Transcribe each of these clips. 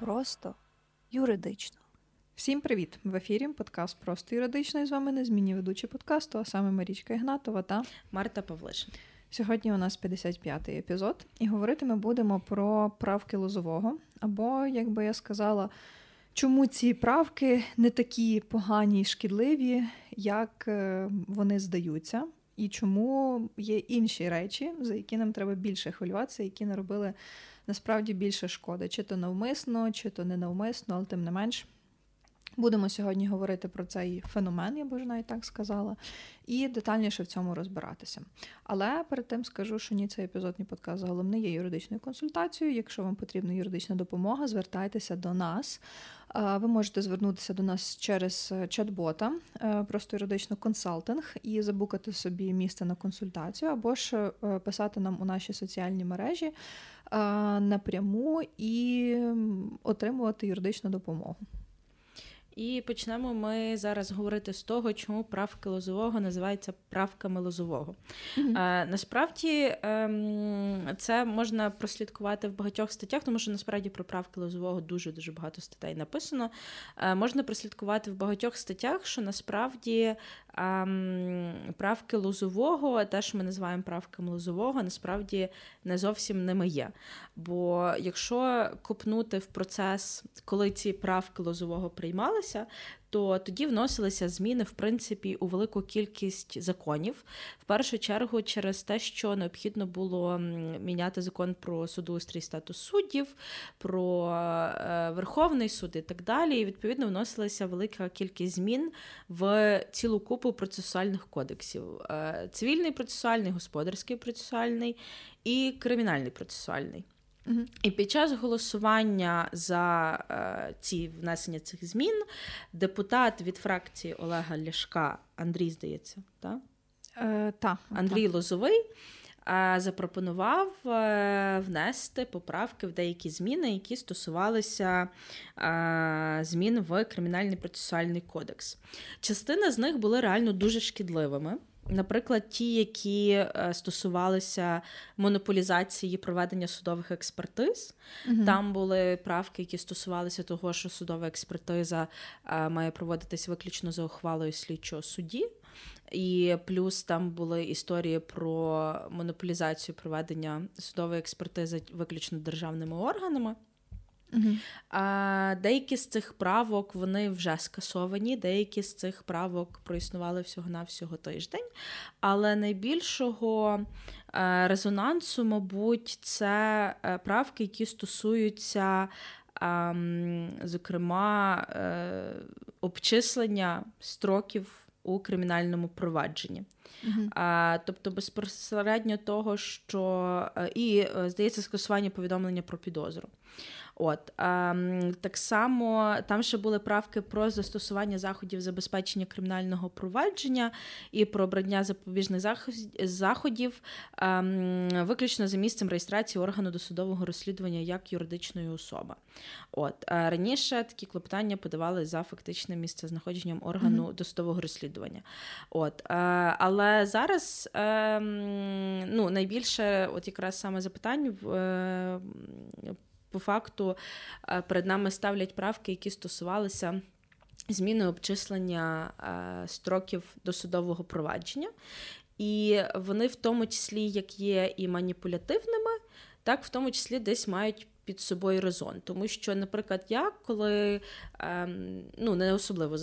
просто юридично. Всім привіт! В ефірі подкаст Просто юридично і з вами незмінні ведучі подкасту, а саме Марічка Ігнатова та Марта Павлишин. Сьогодні у нас 55-й епізод, і говорити ми будемо про правки лозового. Або, як би я сказала, чому ці правки не такі погані і шкідливі, як е, вони здаються, і чому є інші речі, за які нам треба більше хвилюватися, які не робили насправді більше шкоди, чи то навмисно, чи то ненавмисно, але тим не менш. Будемо сьогодні говорити про цей феномен, я б вже навіть так сказала, і детальніше в цьому розбиратися. Але перед тим скажу, що ні цей епізод, ні подкаст загалом не є юридичною консультацією. Якщо вам потрібна юридична допомога, звертайтеся до нас. Ви можете звернутися до нас через чат-бота, е, просто юридично консалтинг, і забукати собі місце на консультацію, або ж е, писати нам у наші соціальні мережі е, напряму і отримувати юридичну допомогу. І почнемо ми зараз говорити з того, чому правки лозового називаються правками лозового. Mm-hmm. А, Насправді ем, це можна прослідкувати в багатьох статтях, тому що насправді про правки лозового дуже дуже багато статей написано. Е, можна прослідкувати в багатьох статтях, що насправді правки лозового, те, що ми називаємо правками лозового, насправді не зовсім не моє. Бо якщо копнути в процес, коли ці правки лозового приймалися, то тоді вносилися зміни в принципі у велику кількість законів. В першу чергу, через те, що необхідно було міняти закон про судоустрій статус суддів, про е, Верховний суд і так далі. І відповідно вносилася велика кількість змін в цілу купу процесуальних кодексів: е, цивільний процесуальний, господарський процесуальний і кримінальний процесуальний. Угу. І під час голосування за е, ці внесення цих змін депутат від фракції Олега Ляшка Андрій, здається, так? Е, та, Андрій та. Лозовий е, запропонував е, внести поправки в деякі зміни, які стосувалися е, змін в Кримінальний процесуальний кодекс. Частина з них були реально дуже шкідливими. Наприклад, ті, які е, стосувалися монополізації проведення судових експертиз, угу. там були правки, які стосувалися того, що судова експертиза е, має проводитись виключно за ухвалою слідчого судді. І плюс там були історії про монополізацію проведення судової експертизи виключно державними органами. Угу. А, Деякі з цих правок вони вже скасовані, деякі з цих правок проіснували всього-навсього тиждень. Але найбільшого е, резонансу, мабуть, це е, правки, які стосуються, зокрема, е, обчислення строків. У кримінальному провадженні. Uh-huh. А, Тобто, безпосередньо того, що і здається, скасування повідомлення про підозру. От ем, так само там ще були правки про застосування заходів забезпечення кримінального провадження і про обрання запобіжних заходів ем, виключно за місцем реєстрації органу досудового розслідування як юридичної особи. От е, раніше такі клопотання подавали за фактичним місцезнаходженням органу mm-hmm. досудового розслідування. От е, але зараз е, ну найбільше, от якраз саме запитань в. По факту е, перед нами ставлять правки, які стосувалися зміни обчислення е, строків досудового провадження. І вони в тому числі як є і маніпулятивними, так в тому числі десь мають під собою резон. Тому що, наприклад, я коли ем, ну, не особливо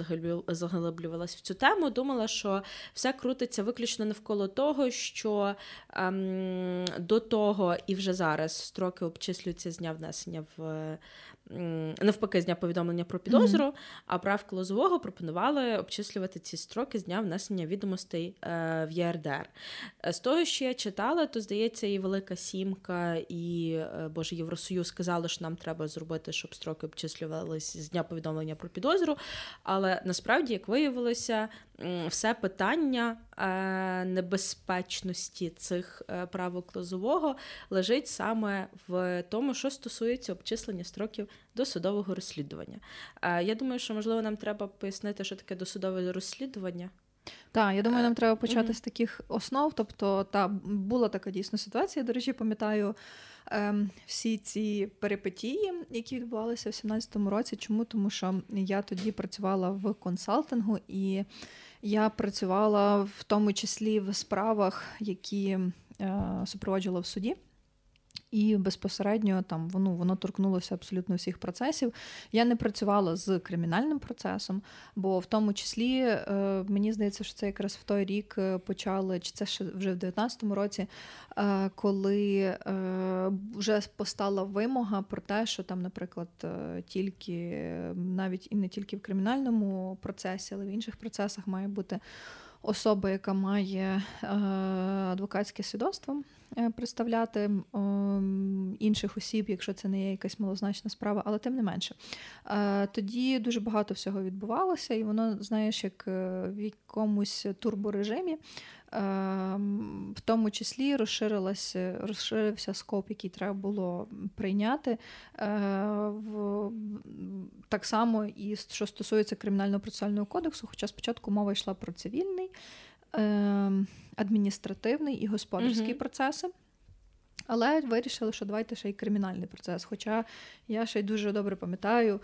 заглиблювалася в цю тему, думала, що все крутиться виключно навколо того, що ем, до того і вже зараз строки обчислюються з дня внесення в навпаки, з дня повідомлення про підозру, mm-hmm. а правки лозового пропонували обчислювати ці строки з дня внесення відомостей е, в ЄРДР. З того, що я читала, то здається, і Велика Сімка, і е, Боже Євросоюз сказали, що нам треба зробити, щоб строки обчислювалися з дня повідомлення про підозру. Але насправді, як виявилося, все питання небезпечності цих правок лозового лежить саме в тому, що стосується обчислення строків досудового розслідування. Я думаю, що можливо нам треба пояснити, що таке досудове розслідування. Так, я думаю, нам треба почати mm-hmm. з таких основ. Тобто, та була така дійсно ситуація. До речі, пам'ятаю ем, всі ці перипетії, які відбувалися в 17-му році. Чому? Тому що я тоді працювала в консалтингу, і я працювала в тому числі в справах, які е, супроводжувала в суді. І безпосередньо там воно воно торкнулося абсолютно всіх процесів. Я не працювала з кримінальним процесом, бо в тому числі е, мені здається, що це якраз в той рік е, почали, чи це ще вже в 19-му році, е, коли вже постала вимога про те, що там, наприклад, тільки навіть і не тільки в кримінальному процесі, але в інших процесах має бути особа, яка має адвокатське свідоцтво. Е, представляти інших осіб, якщо це не є якась малозначна справа, але тим не менше. Е, тоді дуже багато всього відбувалося, і воно, знаєш, як е, в якомусь турборежимі. В тому числі розширився скоп, який треба було прийняти. Так само і що стосується кримінального процесуального кодексу, хоча спочатку мова йшла про цивільний. Ем, адміністративний і господарський uh процеси. Але вирішили, що давайте ще й кримінальний процес. Хоча я ще й дуже добре пам'ятаю,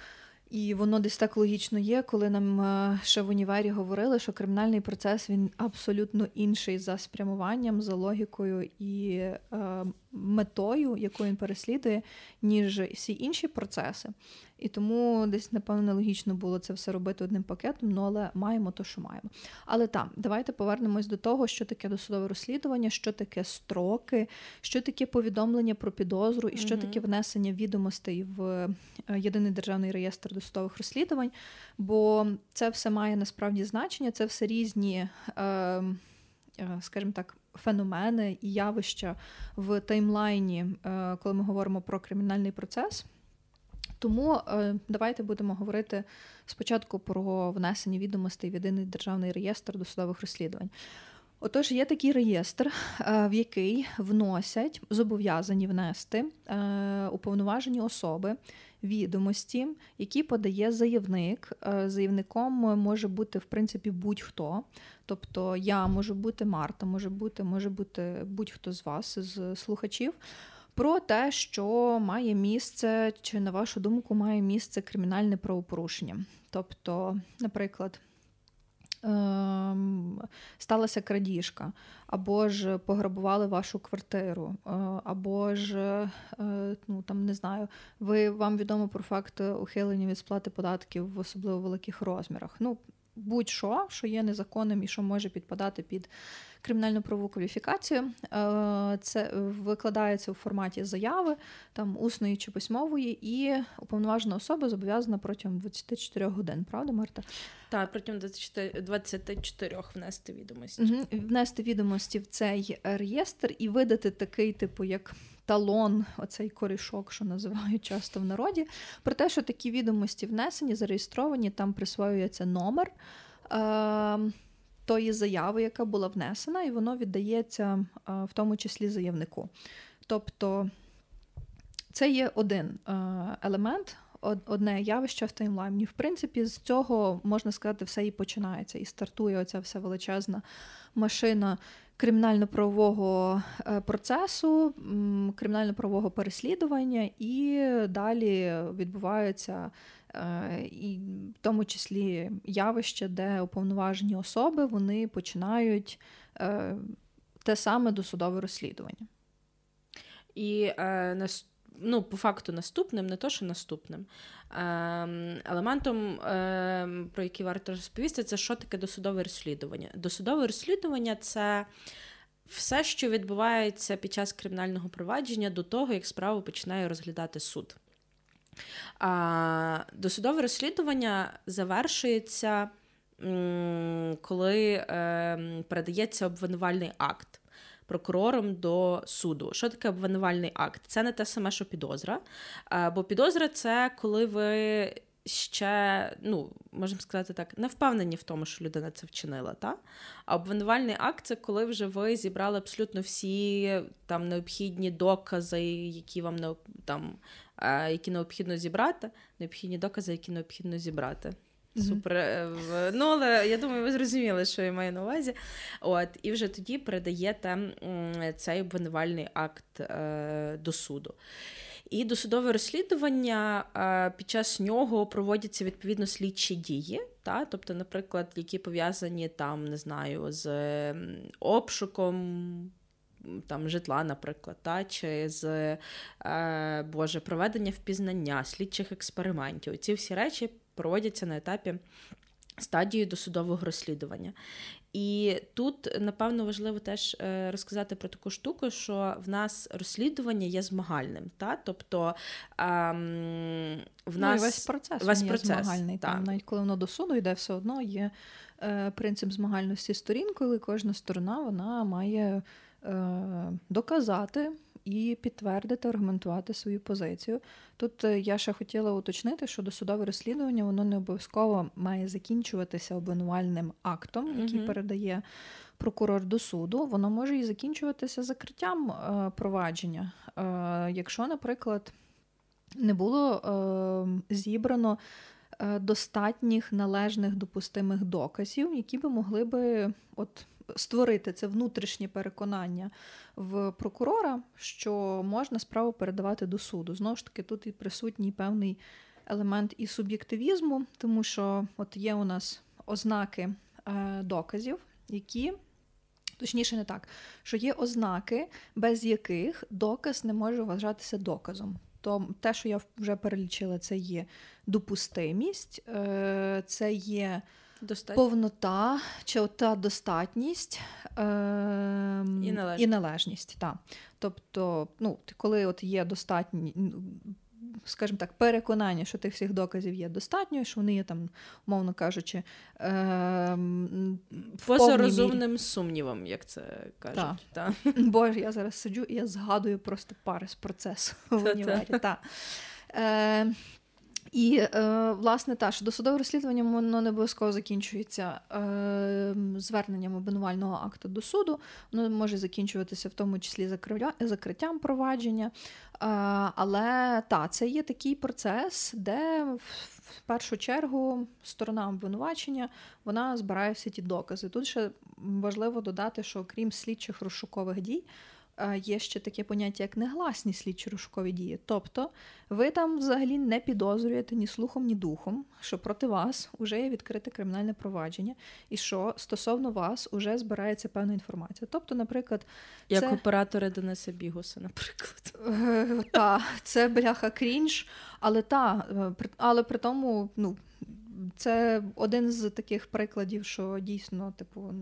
і воно десь так логічно є, коли нам е, ще в універі говорили, що кримінальний процес він абсолютно інший за спрямуванням, за логікою і е, метою, яку він переслідує, ніж всі інші процеси. І тому десь, напевно, логічно було це все робити одним пакетом, ну але маємо то, що маємо. Але так, давайте повернемось до того, що таке досудове розслідування, що таке строки, що таке повідомлення про підозру, і що угу. таке внесення відомостей в е, єдиний державний реєстр досудових розслідувань. Бо це все має насправді значення, це все різні, ем, е, скажімо так. Феномени і явища в таймлайні, е, коли ми говоримо про кримінальний процес. Тому е, давайте будемо говорити спочатку про внесення відомостей в єдиний державний реєстр досудових розслідувань. Отож, є такий реєстр, е, в який вносять зобов'язані внести уповноважені особи відомості, які подає заявник. Заявником може бути в принципі будь-хто. Тобто я можу бути Марта, може бути, може бути будь-хто з вас, з слухачів про те, що має місце, чи, на вашу думку, має місце кримінальне правопорушення. Тобто, наприклад, сталася крадіжка, або ж пограбували вашу квартиру, е, або ж е, ну там не знаю, ви вам відомо про факт ухилення від сплати податків в особливо великих розмірах. Ну, будь-що, що є незаконним і що може підпадати під кримінальну правову кваліфікацію. Е, це викладається у форматі заяви, там усної чи письмової, і уповноважена особа зобов'язана протягом 24 годин. Правда, Марта? Так, протягом 24, 24 внести відомості. Угу. Внести відомості в цей реєстр і видати такий, типу, як. Талон, оцей корішок, що називають часто в народі, про те, що такі відомості внесені, зареєстровані, там присвоюється номер. Е, тої заяви, яка була внесена, і воно віддається в тому числі заявнику. Тобто це є один елемент, одне явище в таймлайні. В принципі, з цього можна сказати, все і починається. І стартує оця вся величезна машина кримінально-правового е, процесу, кримінально-правового переслідування, і далі відбуваються Е, і в тому числі явище, де уповноважені особи вони починають е, те саме досудове розслідування. І е, ну, по факту наступним, не то, що наступним ем, елементом, ем, про який варто розповісти, це що таке досудове розслідування. Досудове розслідування це. Все, що відбувається під час кримінального провадження до того, як справу починає розглядати суд. А, Досудове розслідування завершується, коли е, передається обвинувальний акт прокурором до суду. Що таке обвинувальний акт? Це не те саме, що підозра. Бо підозра це коли ви. Ще, ну, можемо сказати так, не впевнені в тому, що людина це вчинила. Та? А обвинувальний акт це коли вже ви зібрали абсолютно всі там необхідні докази, які вам там які необхідно зібрати, необхідні докази, які необхідно зібрати. Супер. Mm-hmm. Ну, але я думаю, ви зрозуміли, що я маю на увазі. От, І вже тоді передаєте цей обвинувальний акт е, до суду. І досудове розслідування е, під час нього проводяться відповідно слідчі дії, та? тобто, наприклад, які пов'язані там, не знаю, з обшуком. Там житла, наприклад, та, чи з е, Боже, проведення впізнання, слідчих експериментів. Ці всі речі проводяться на етапі стадії досудового розслідування. І тут, напевно, важливо теж е, розказати про таку штуку, що в нас розслідування є змагальним. Та? Тобто ем, в нас ну, і весь процес весь є процес, змагальний. Там, навіть коли воно до суду йде, все одно є е, принцип змагальності сторін, коли кожна сторона вона має е, доказати і підтвердити, аргументувати свою позицію. Тут е, я ще хотіла уточнити, що досудове розслідування воно не обов'язково має закінчуватися обвинувальним актом, який mm передає прокурор до суду. Воно може і закінчуватися закриттям е, провадження. Е, якщо, наприклад, не було е, зібрано е, достатніх належних допустимих доказів, які би могли би от створити це внутрішнє переконання в прокурора, що можна справу передавати до суду. Знову ж таки, тут і присутній певний елемент і суб'єктивізму, тому що от є у нас ознаки е, доказів, які. Точніше, не так, що є ознаки, без яких доказ не може вважатися доказом. То те, що я вже перелічила, це є допустимість, е, це є Достатньо. повнота чи та достатність е, і належність. І належність та. Тобто, ну, коли от є достатні, скажімо так, переконання, що тих всіх доказів є достатньо, що вони є там, умовно кажучи, е, поза розумним мірі. сумнівом, як це кажуть. Та. Та. Боже, я зараз сиджу і я згадую просто пари з процесу в універі. Та. Е, і, е, власне, та, що досудове розслідування воно не обов'язково закінчується е, зверненням обвинувального акту до суду, воно може закінчуватися в тому числі закриттям провадження. Е, але та, це є такий процес, де в першу чергу сторона обвинувачення вона збирає всі ті докази. Тут ще важливо додати, що окрім слідчих розшукових дій є ще таке поняття, як негласні слідчі розшукові дії. Тобто ви там взагалі не підозрюєте ні слухом, ні духом, що проти вас вже є відкрите кримінальне провадження, і що стосовно вас вже збирається певна інформація. Тобто, наприклад, як це... оператори Дениса Бігуса, наприклад. Е, так, це бляха крінж, але та, е, але при тому, ну. Це один з таких прикладів, що дійсно, типу,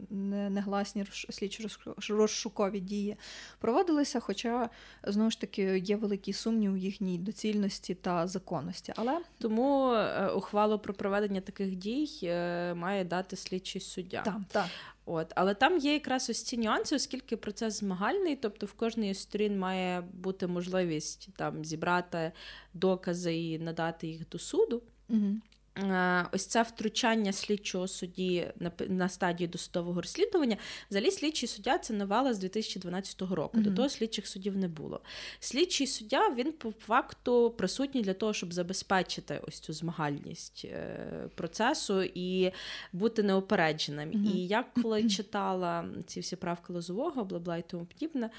негласні слідчі розшукові дії проводилися, хоча знову ж таки є великий сумнів у їхній доцільності та законності. Але тому е, ухвалу про проведення таких дій е, має дати слідчий суддя. Так, так. От, але там є якраз ось ці нюанси, оскільки процес змагальний, тобто в кожної сторін має бути можливість там зібрати докази і надати їх до суду. Угу. Е, ось це втручання слідчого судді на на стадії досудового розслідування. Взагалі, слідчий суддя це новела з 2012 року. Mm-hmm. До того слідчих суддів не було. Слідчий суддя він по факту присутній для того, щоб забезпечити ось цю змагальність е, процесу і бути неопередженим. Mm-hmm. І я коли читала ці всі правки Лозового, бла-бла і тому подібне,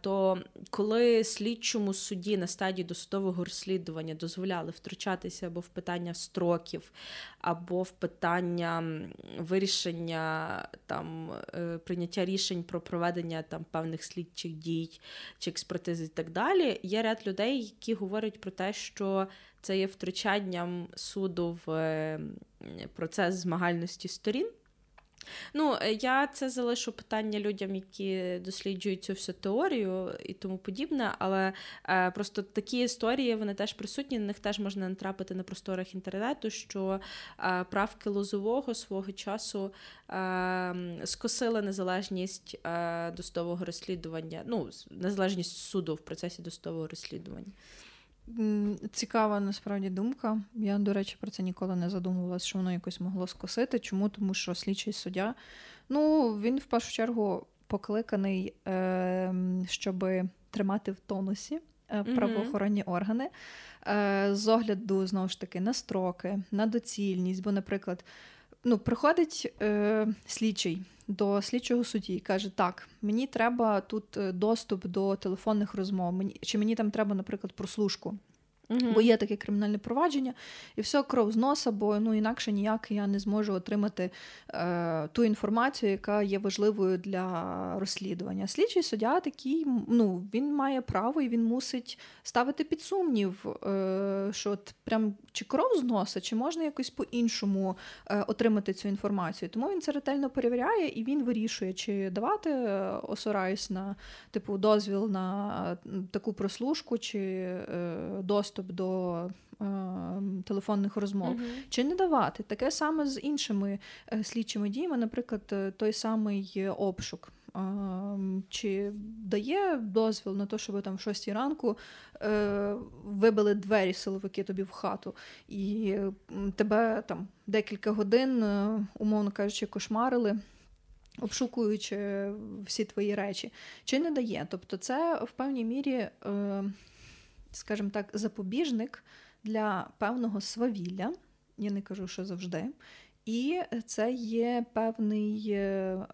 то коли слідчому судді на стадії досудового розслідування дозволяли втручатися або в питання строю, років, або в питання вирішення там е, прийняття рішень про проведення там певних слідчих дій чи експертизи і так далі. Є ряд людей, які говорять про те, що це є втручанням суду в процес змагальності сторін. Ну, е, я це залишу питання людям, які досліджують цю всю теорію і тому подібне, але е, просто такі історії вони теж присутні, на них теж можна натрапити на просторах інтернету, що е, правки лозового свого часу е, скосили незалежність е, досудового розслідування, ну, незалежність суду в процесі досудового розслідування. Цікава насправді думка. Я, до речі, про це ніколи не задумувалася, що воно якось могло скосити. Чому? Тому що слідчий суддя, ну, він в першу чергу покликаний, е, щоб тримати в тонусі правоохоронні mm-hmm. органи з огляду знову ж таки на строки, на доцільність. Бо, наприклад, ну, приходить е, слідчий до слідчого судді і каже: Так, мені треба тут доступ до телефонних розмов, мені чи мені там треба, наприклад, прослушку. Угу. Бо є таке кримінальне провадження, і все кров з носа, бо ну інакше ніяк я не зможу отримати е, ту інформацію, яка є важливою для розслідування. Слідчий суддя такий, ну він має право і він мусить ставити під сумнів, е, що от прям чи кров з носа, чи можна якось по-іншому е, отримати цю інформацію. Тому він це ретельно перевіряє і він вирішує, чи давати е, осорайс на типу дозвіл на таку прослушку, чи е, доступ доступ до е, телефонних розмов, uh чи не давати. Таке саме з іншими е, слідчими діями, наприклад, е, той самий обшук. Е, чи дає дозвіл на те, щоб там в 6 ранку е, вибили двері силовики тобі в хату, і тебе там декілька годин, умовно кажучи, кошмарили. Обшукуючи всі твої речі, чи не дає. Тобто, це в певній мірі е, скажімо так, запобіжник для певного свавілля. Я не кажу, що завжди. І це є певний е,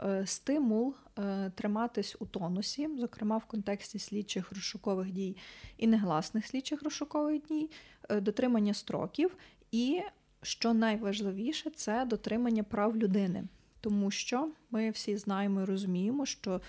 е, стимул е, триматись у тонусі, зокрема в контексті слідчих розшукових дій і негласних слідчих розшукових дій, дотримання строків, і що найважливіше, це дотримання прав людини. Тому що ми всі знаємо і розуміємо, що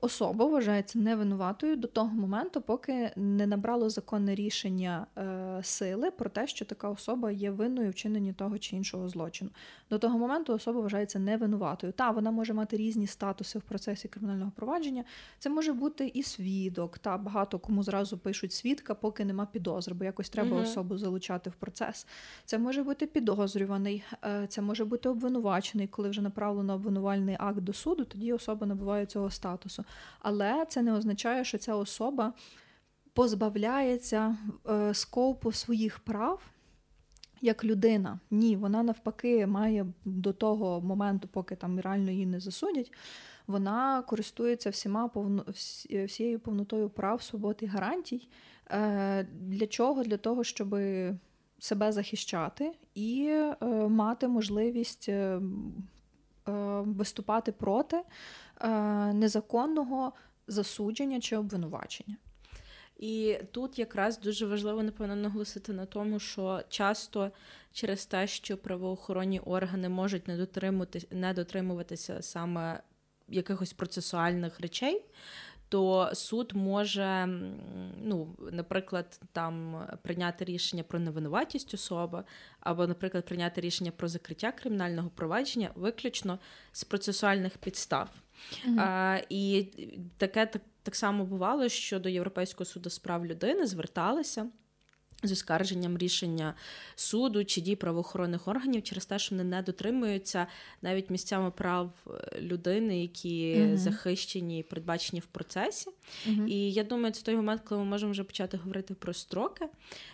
особа вважається невинуватою до того моменту, поки не набрало законне рішення е, сили про те, що така особа є винною вчиненні того чи іншого злочину. До того моменту особа вважається невинуватою. Та вона може мати різні статуси в процесі кримінального провадження. Це може бути і свідок, та багато кому зразу пишуть свідка, поки нема підозри, бо якось треба угу. особу залучати в процес. Це може бути підозрюваний, е, це може бути обвинувачений, коли вже направлено обвинувальний акт до суду, тоді особа набуває цього статусу. Але це не означає, що ця особа позбавляється е, скопу своїх прав. Як людина, ні, вона навпаки має до того моменту, поки там реально її не засудять, вона користується всіма повно, всією повнотою прав, свобод і гарантій. Е, Для чого? Для того, щоб себе захищати і е, мати можливість е, е виступати проти Е, незаконного засудження чи обвинувачення. І тут якраз дуже важливо, напевно, наголосити на тому, що часто через те, що правоохоронні органи можуть не дотримуватися саме якихось процесуальних речей, то суд може, ну, наприклад, там прийняти рішення про невинуватість особи, або, наприклад, прийняти рішення про закриття кримінального провадження виключно з процесуальних підстав. Mm-hmm. А, І таке так, так само бувало, що до Європейського суду з прав людини зверталися з оскарженням рішення суду чи дій правоохоронних органів через те, що вони не дотримуються навіть місцями прав е, людини, які uh захищені і передбачені в процесі. uh І я думаю, це той момент, коли ми можемо вже почати говорити про строки,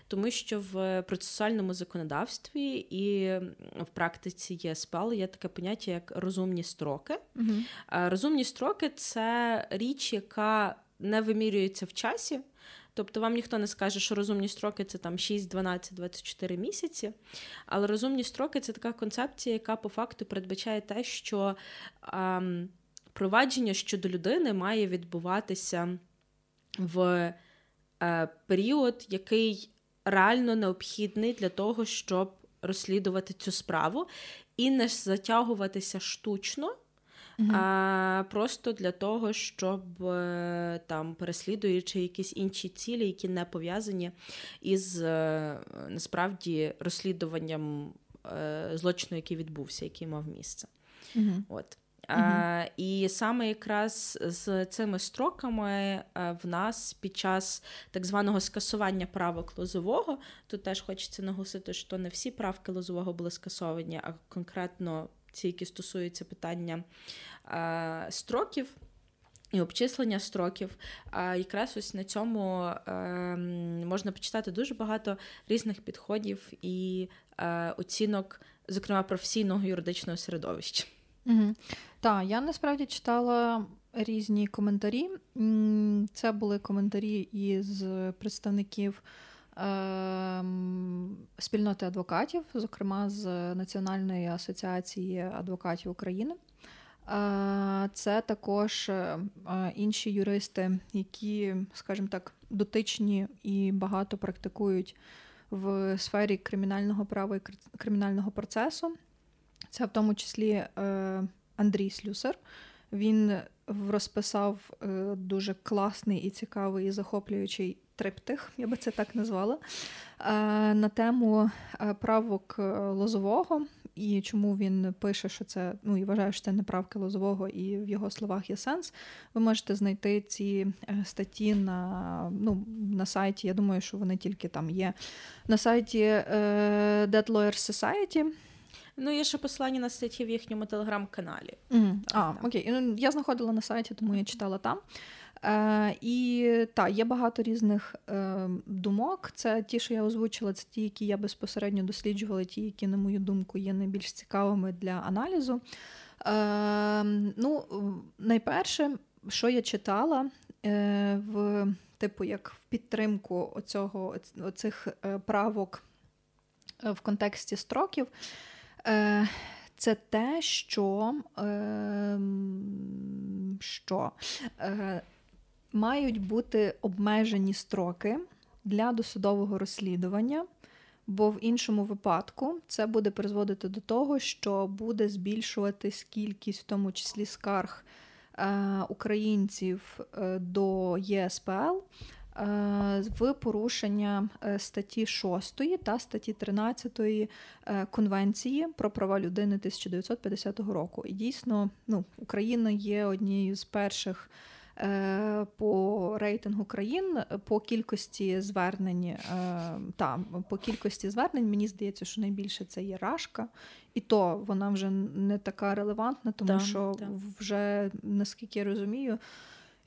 тому що в процесуальному законодавстві і в практиці ЄСПЛ є таке поняття, як розумні строки. uh Розумні строки це річ, яка не вимірюється в часі. Тобто вам ніхто не скаже, що розумні строки це там 6, 12, 24 місяці. Але розумні строки це така концепція, яка по факту передбачає те, що ем, провадження щодо людини має відбуватися в е, період, який реально необхідний для того, щоб розслідувати цю справу, і не затягуватися штучно угу. а просто для того, щоб е, там переслідуючи якісь інші цілі, які не пов'язані із е, насправді розслідуванням е, злочину, який відбувся, який мав місце. Угу. От. Uh-huh. А, І саме якраз з цими строками в нас під час так званого скасування правок лозового, тут теж хочеться наголосити, що не всі правки лозового були скасовані, а конкретно ці, які стосуються питання е, строків. І обчислення строків. А якраз ось на цьому е, можна почитати дуже багато різних підходів і е, оцінок, зокрема професійного юридичного середовища. Угу. Так, я насправді читала різні коментарі. Це були коментарі із представників спільноти адвокатів, зокрема з Національної асоціації адвокатів України. Е, це також е, інші юристи, які, скажімо так, дотичні і багато практикують в сфері кримінального права і кримінального процесу. Це в тому числі е, Андрій Слюсер. Він розписав дуже класний і цікавий і захоплюючий триптих, я би це так назвала, на тему правок лозового і чому він пише, що це ну і вважає, що це неправки лозового, і в його словах є сенс. Ви можете знайти ці е, статті на ну, на сайті. Я думаю, що вони тільки там є. На сайті е, Dead Lawyers Society. Ну, є ще посилання на статті в їхньому телеграм-каналі. Mm. А, окей. Ну, я знаходила на сайті, тому я читала там. Е, І так, є багато різних е, думок. Це ті, що я озвучила, це ті, які я безпосередньо досліджувала, ті, які, на мою думку, є найбільш цікавими для аналізу. Е, Ну, найперше, що я читала е, в типу, як в підтримку оцього, оцих е, правок е, в контексті строків. Е, це те, що е, що е, мають бути обмежені строки для досудового розслідування, бо в іншому випадку це буде призводити до того, що буде збільшуватись кількість, в тому числі скарг е, українців до ЄСПЛ. Е, в порушення статті 6 та статті 13 Конвенції про права людини 1950 року. І дійсно, ну, Україна є однією з перших Е, по рейтингу країн по кількості звернень. Е, та, по кількості звернень мені здається, що найбільше це є рашка, і то вона вже не така релевантна, тому да, що да. вже наскільки я розумію.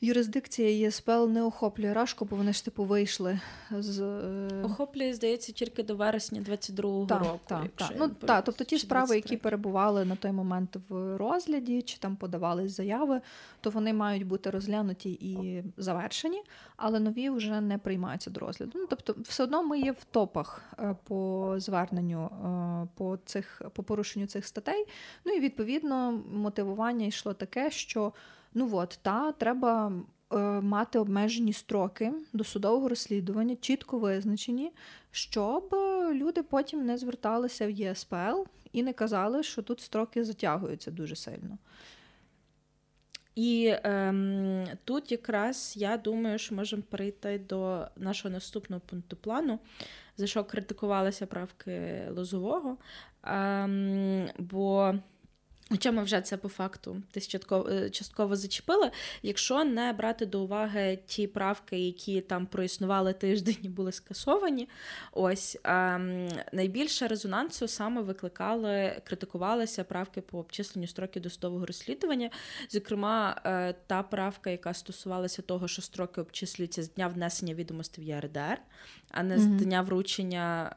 Юрисдикція ЄСПЛ не охоплює Рашку, бо вони ж типу вийшли з е, охоплює, здається, тільки до вересня 22-го так, року. Так, так. Ну, так, тобто ті справи, які перебували на той момент в розгляді, чи там подавались заяви, то вони мають бути розглянуті і завершені, але нові вже не приймаються до розгляду. Ну, тобто, все одно ми є в топах е, по зверненню е, по цих по порушенню цих статей. Ну і відповідно мотивування йшло таке, що. Ну от, та треба е, мати обмежені строки до судового розслідування, чітко визначені, щоб люди потім не зверталися в ЄСПЛ і не казали, що тут строки затягуються дуже сильно. І ем, тут якраз я думаю, що можемо перейти до нашого наступного пункту плану, за що критикувалися правки Лозового. Ем, бо Хоча ми вже це по факту десь частково, частково зачепили. Якщо не брати до уваги ті правки, які там проіснували тиждень і були скасовані, ось ем, найбільше резонансу саме викликали, критикувалися правки по обчисленню строків досудового розслідування. Зокрема, е, та правка, яка стосувалася того, що строки обчислюються з дня внесення відомостей в ЄРДР, а не з mm-hmm. дня вручення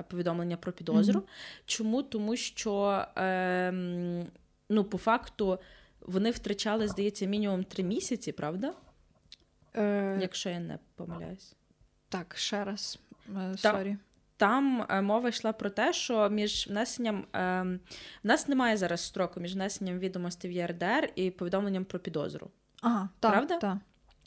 е, повідомлення про підозру. Mm-hmm. Чому? Тому що. Е, ну, по факту, вони втрачали, здається, мінімум три місяці, правда? Е... Якщо я не помиляюсь. Так, ще раз. Sorry. Там е, мова йшла про те, що між внесенням е, в нас немає зараз строку між внесенням відомостей в ЄРДР і повідомленням про підозру. Ага, так, Правда? Так.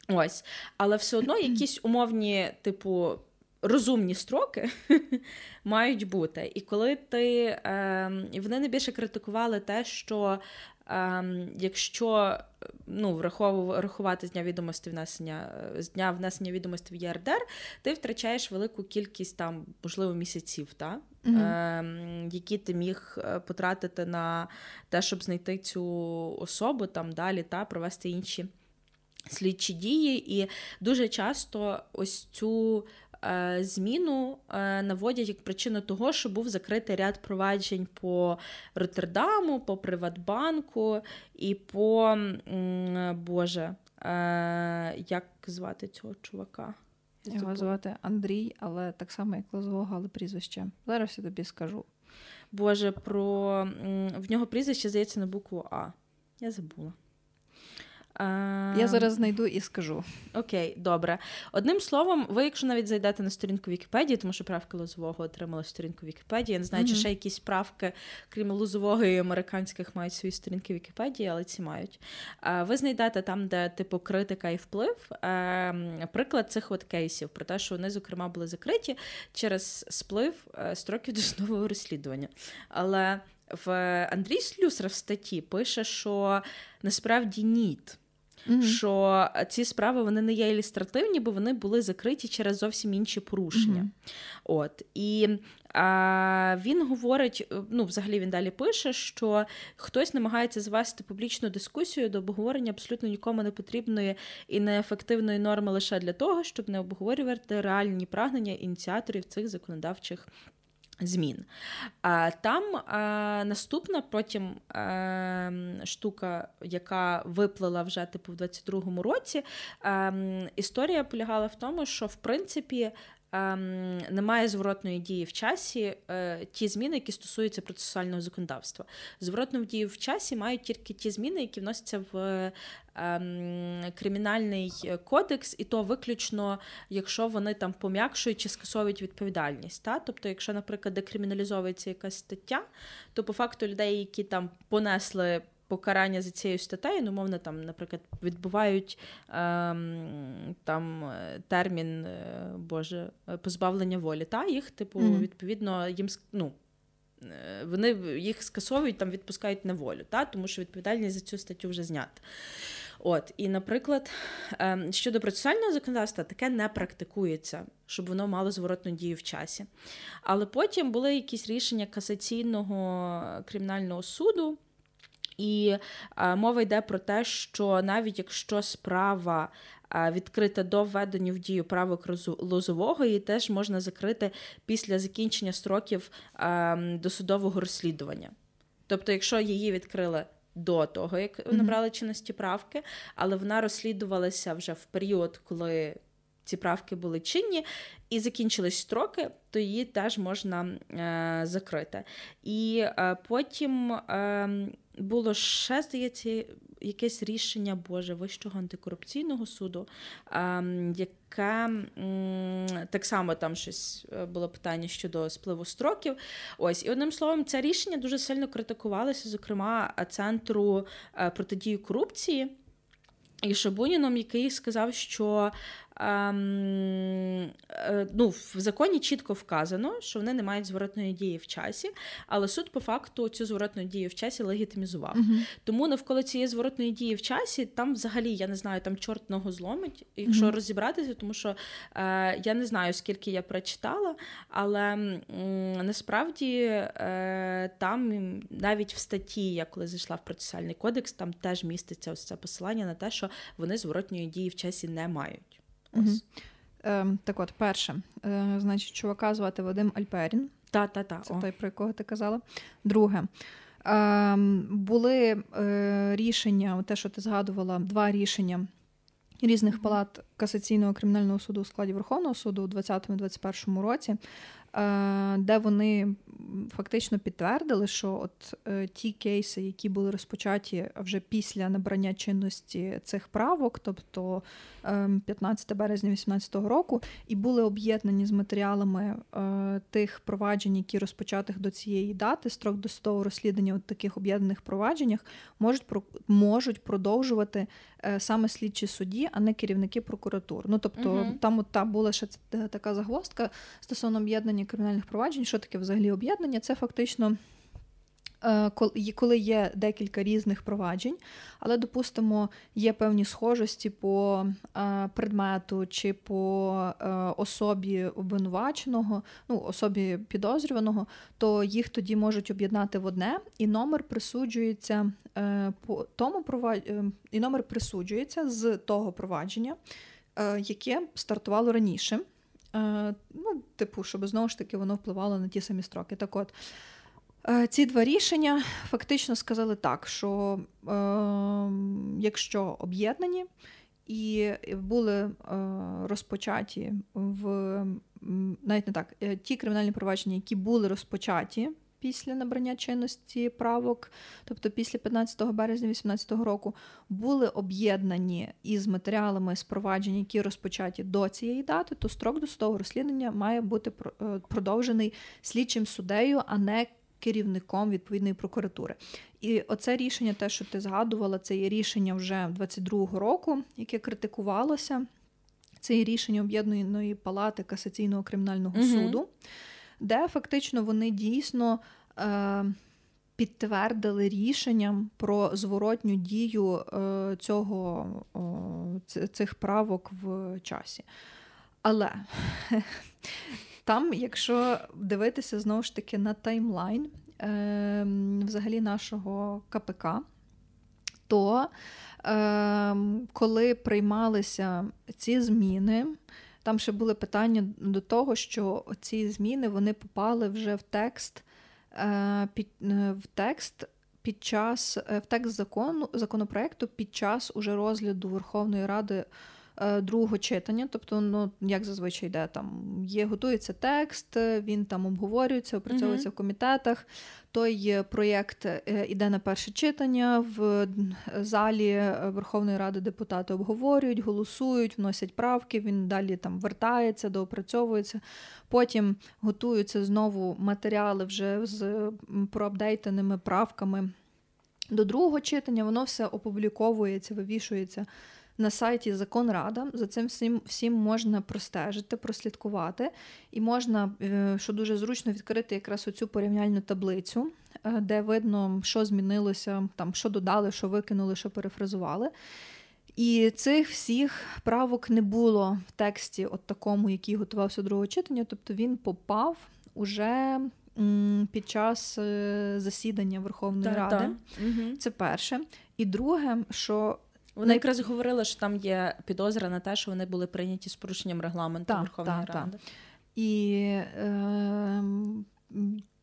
Ось. Але все одно якісь умовні, типу, розумні строки мають бути. І коли ти е, вони найбільше критикували те, що е, якщо ну, врахувати з дня відомості внесення з дня внесення відомості в ЄРДР, ти втрачаєш велику кількість там, можливо, місяців, та? Е, які ти міг е, потратити на те, щоб знайти цю особу там далі та провести інші. Слідчі дії, і дуже часто ось цю зміну е, наводять як причину того, що був закритий ряд проваджень по Роттердаму, по Приватбанку і по Боже, е, як звати цього чувака? Його звати Андрій, але так само, як Лозового, але прізвище. Зараз я тобі скажу. Боже, про в нього прізвище здається на букву А. Я забула. Я ем, зараз знайду і скажу. Окей, добре. Одним словом, ви, якщо навіть зайдете на сторінку Вікіпедії, тому що правки Лозового отримали сторінку Вікіпедії. Я не знаю, mm-hmm. чи ще якісь правки, крім Лозового і американських, мають свої сторінки Вікіпедії, але ці мають. Ви знайдете там, де типу критика і вплив. Ем, приклад цих от кейсів про те, що вони, зокрема, були закриті через сплив е, строків досудового розслідування. Але в Андрій Слюсар в статті пише, що насправді ніт. Mm-hmm. Що ці справи вони не є ілюстративні, бо вони були закриті через зовсім інші порушення. Mm-hmm. От і а, він говорить: ну, взагалі він далі пише, що хтось намагається звести публічну дискусію до обговорення абсолютно нікому не потрібної і неефективної норми лише для того, щоб не обговорювати реальні прагнення ініціаторів цих законодавчих змін. А там наступна потім штука, яка виплила вже типу в 22-му році, історія полягала в тому, що в принципі немає зворотної дії в часі е, ті зміни, які стосуються процесуального законодавства. Зворотну дію в часі мають тільки ті зміни, які вносяться в ем, кримінальний кодекс, і то виключно, якщо вони там пом'якшують чи скасовують відповідальність. Та? Тобто, якщо, наприклад, декриміналізовується якась стаття, то по факту людей, які там понесли покарання за цією статтею, ну, мовно, там, наприклад, відбувають ем, там е, термін е, Боже, позбавлення волі. Та їх, типу, mm-hmm. відповідно, їм ну, е, вони їх скасовують, там відпускають на волю, та? тому що відповідальність за цю статтю вже знята. От, І, наприклад, ем, щодо процесуального законодавства, таке не практикується, щоб воно мало зворотну дію в часі. Але потім були якісь рішення касаційного кримінального суду. І а, мова йде про те, що навіть якщо справа а, відкрита до введення в дію правок лозового, її теж можна закрити після закінчення строків а, досудового розслідування. Тобто, якщо її відкрили до того, як набрали чинності правки, але вона розслідувалася вже в період, коли ці правки були чинні, і закінчились строки, то її теж можна е, закрити. І е, потім е, було ще, здається, якесь рішення Боже Вищого антикорупційного суду, е, яке так само там щось е, було питання щодо спливу строків. Ось, і одним словом, це рішення дуже сильно критикувалося, зокрема, центру е, протидії корупції. І Шабуніном, який сказав, що ем, е, ну, в законі чітко вказано, що вони не мають зворотної дії в часі, але суд по факту цю зворотну дію в часі легітимізував. uh Тому навколо цієї зворотної дії в часі там взагалі я не знаю, там чорт ногу зломить, якщо uh розібратися, тому що е, я не знаю, скільки я прочитала, але м, насправді е, там навіть в статті, я коли зайшла в процесуальний кодекс, там теж міститься ось це посилання на те, що вони зворотньої дії в часі не мають. Угу. Е, Так от, перше, е, значить, чувака звати Вадим Альперін. Та-та-та. Це О. той, про якого ти казала. Друге, е, були е, рішення, те, що ти згадувала, два рішення різних палат касаційного кримінального суду у складі Верховного суду у 2020-2021 році. Е, де вони фактично підтвердили, що от е, ті кейси, які були розпочаті вже після набрання чинності цих правок, тобто 15 ем, березня 2018 року, і були об'єднані з матеріалами е, тих проваджень, які розпочатих до цієї дати, строк до досудового розслідування у таких об'єднаних провадженнях можуть можуть продовжувати саме слідчі судді, а не керівники прокуратур. Ну тобто угу. там от та була ще така загвоздка стосовно об'єднання кримінальних проваджень, що таке взагалі об'єднання? Це фактично. Е, коли є декілька різних проваджень, але, допустимо, є певні схожості по е, предмету чи по е, особі обвинуваченого, ну, особі підозрюваного, то їх тоді можуть об'єднати в одне, і номер присуджується по тому і номер присуджується з того провадження, яке стартувало раніше. Е, ну, типу, щоб знову ж таки воно впливало на ті самі строки. Так от, е, ці два рішення фактично сказали так, що е, якщо об'єднані і були розпочаті в навіть не так, ті кримінальні провадження, які були розпочаті після набрання чинності правок, тобто після 15 березня 2018 року, були об'єднані із матеріалами спровадження, які розпочаті до цієї дати, то строк досудового розслідування має бути е, продовжений слідчим суддею, а не керівником відповідної прокуратури. І оце рішення, те, що ти згадувала, це є рішення вже 22-го року, яке критикувалося. Це є рішення об'єднаної палати касаційного кримінального угу. суду, де фактично вони дійсно е, підтвердили рішенням про зворотню дію е, цього, о, цих правок в часі. Але там, якщо дивитися знову ж таки на таймлайн е, взагалі нашого КПК, то е, коли приймалися ці зміни, там ще були питання до того, що ці зміни вони попали вже в текст е, під, е, в текст під час е, в текст закону законопроекту під час уже розгляду Верховної Ради. Е, другого читання, тобто, ну як зазвичай йде там, є, готується текст, він там обговорюється, опрацьовується mm-hmm. в комітетах. Той проєкт іде на перше читання в залі Верховної Ради депутати обговорюють, голосують, вносять правки. Він далі там вертається, доопрацьовується. Потім готуються знову матеріали вже з проапдейтеними правками. До другого читання воно все опубліковується, вивішується на сайті Законрада. За цим всім всім можна простежити, прослідкувати, і можна, е, що дуже зручно, відкрити якраз оцю порівняльну таблицю, е, де видно, що змінилося, там що додали, що викинули, що перефразували. І цих всіх правок не було в тексті, от такому, який готувався до другого читання, тобто він попав уже під час е, засідання Верховної та, Ради. Та. Це перше. І друге, що вони якраз говорили, що там є підозра на те, що вони були прийняті з порушенням регламенту так, Верховної так, Ради. Так. І е,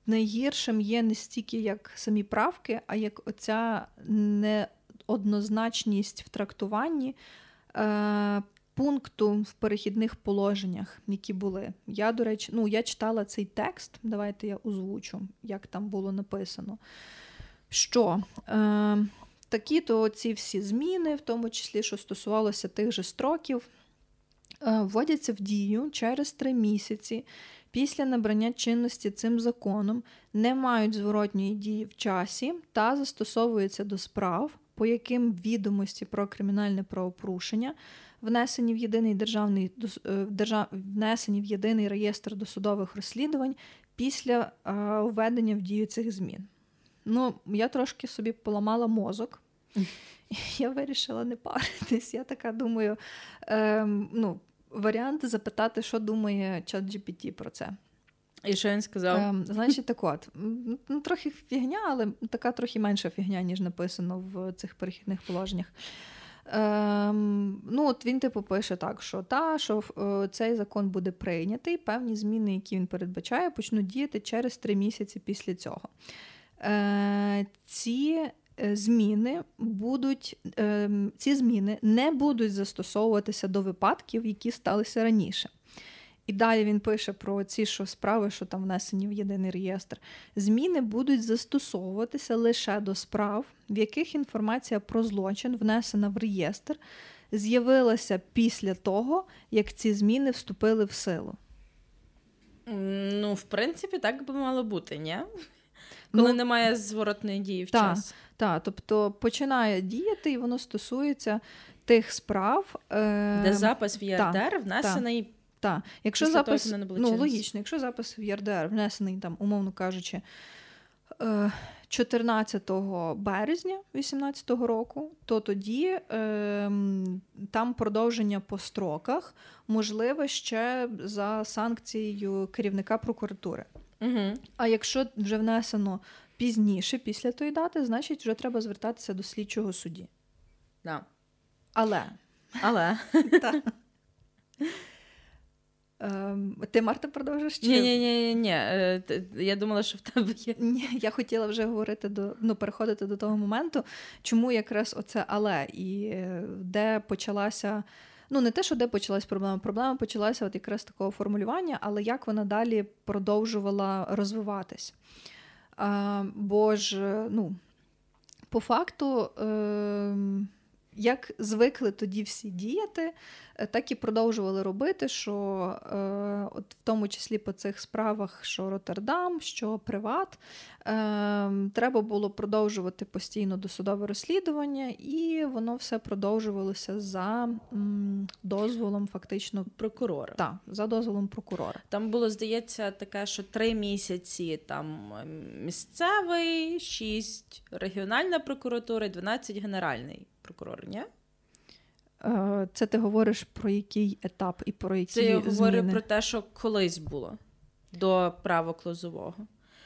найгіршим є не стільки як самі правки, а як оця неоднозначність в трактуванні е, пункту в перехідних положеннях, які були. Я, до речі, ну, я читала цей текст, давайте я озвучу, як там було написано. Що. Е, Такі-то ці всі зміни, в тому числі, що стосувалося тих же строків, е, вводяться в дію через три місяці після набрання чинності цим законом, не мають зворотньої дії в часі та застосовуються до справ, по яким відомості про кримінальне правопорушення внесені в єдиний державний е, держав, внесені в єдиний реєстр досудових розслідувань після е, введення в дію цих змін. Ну, я трошки собі поламала мозок. Я вирішила не паритись. Я така думаю, ем, ну, варіант запитати, що думає чат GPT про це. І що він сказав? Ем, Значить, так от, ну, трохи фігня, але така трохи менша фігня, ніж написано в цих перехідних положеннях. Ем, ну, от Він типу пише так, що та, що е, цей закон буде прийнятий, певні зміни, які він передбачає, почнуть діяти через три місяці після цього. Е, ці е, зміни будуть, е, ці зміни не будуть застосовуватися до випадків, які сталися раніше. І далі він пише про ці що справи, що там внесені в єдиний реєстр. Зміни будуть застосовуватися лише до справ, в яких інформація про злочин, внесена в реєстр, з'явилася після того, як ці зміни вступили в силу. Ну, в принципі, так би мало бути, ні? Коли ну, немає зворотної дії в та, час. Так, тобто починає діяти, і воно стосується тих справ, е, де запис в ЄРДР та, внесений. Так, якщо запис того, ну, логічно, якщо запис в ЄРДР внесений там, умовно кажучи, 14 е, березня 2018 року, то тоді е, там продовження по строках можливе ще за санкцією керівника прокуратури. Угу. А якщо вже внесено пізніше, після тої дати, значить вже треба звертатися до слідчого судді. Да. Але. Але. Ем, ти Марта продовжиш? Ні, ні, ні, ні. Я думала, що в тебе є. Ні, Я хотіла вже говорити до ну, переходити до того моменту, чому якраз оце але і е, де почалася ну не те, що де почалась проблема. Проблема почалася от якраз такого формулювання, але як вона далі продовжувала розвиватись. Бо ж, ну, по факту, ем, як звикли тоді всі діяти, Е, так і продовжували робити, що е, от в тому числі по цих справах, що Роттердам, що Приват, е, треба було продовжувати постійно досудове розслідування, і воно все продовжувалося за м, дозволом фактично прокурора. Так, за дозволом прокурора. Там було, здається, таке, що три місяці там місцевий, шість регіональна прокуратура, 12 генеральний прокурор, ні? Е, це ти говориш про який етап і про які Це я зміни? говорю про те, що колись було до правок лозового.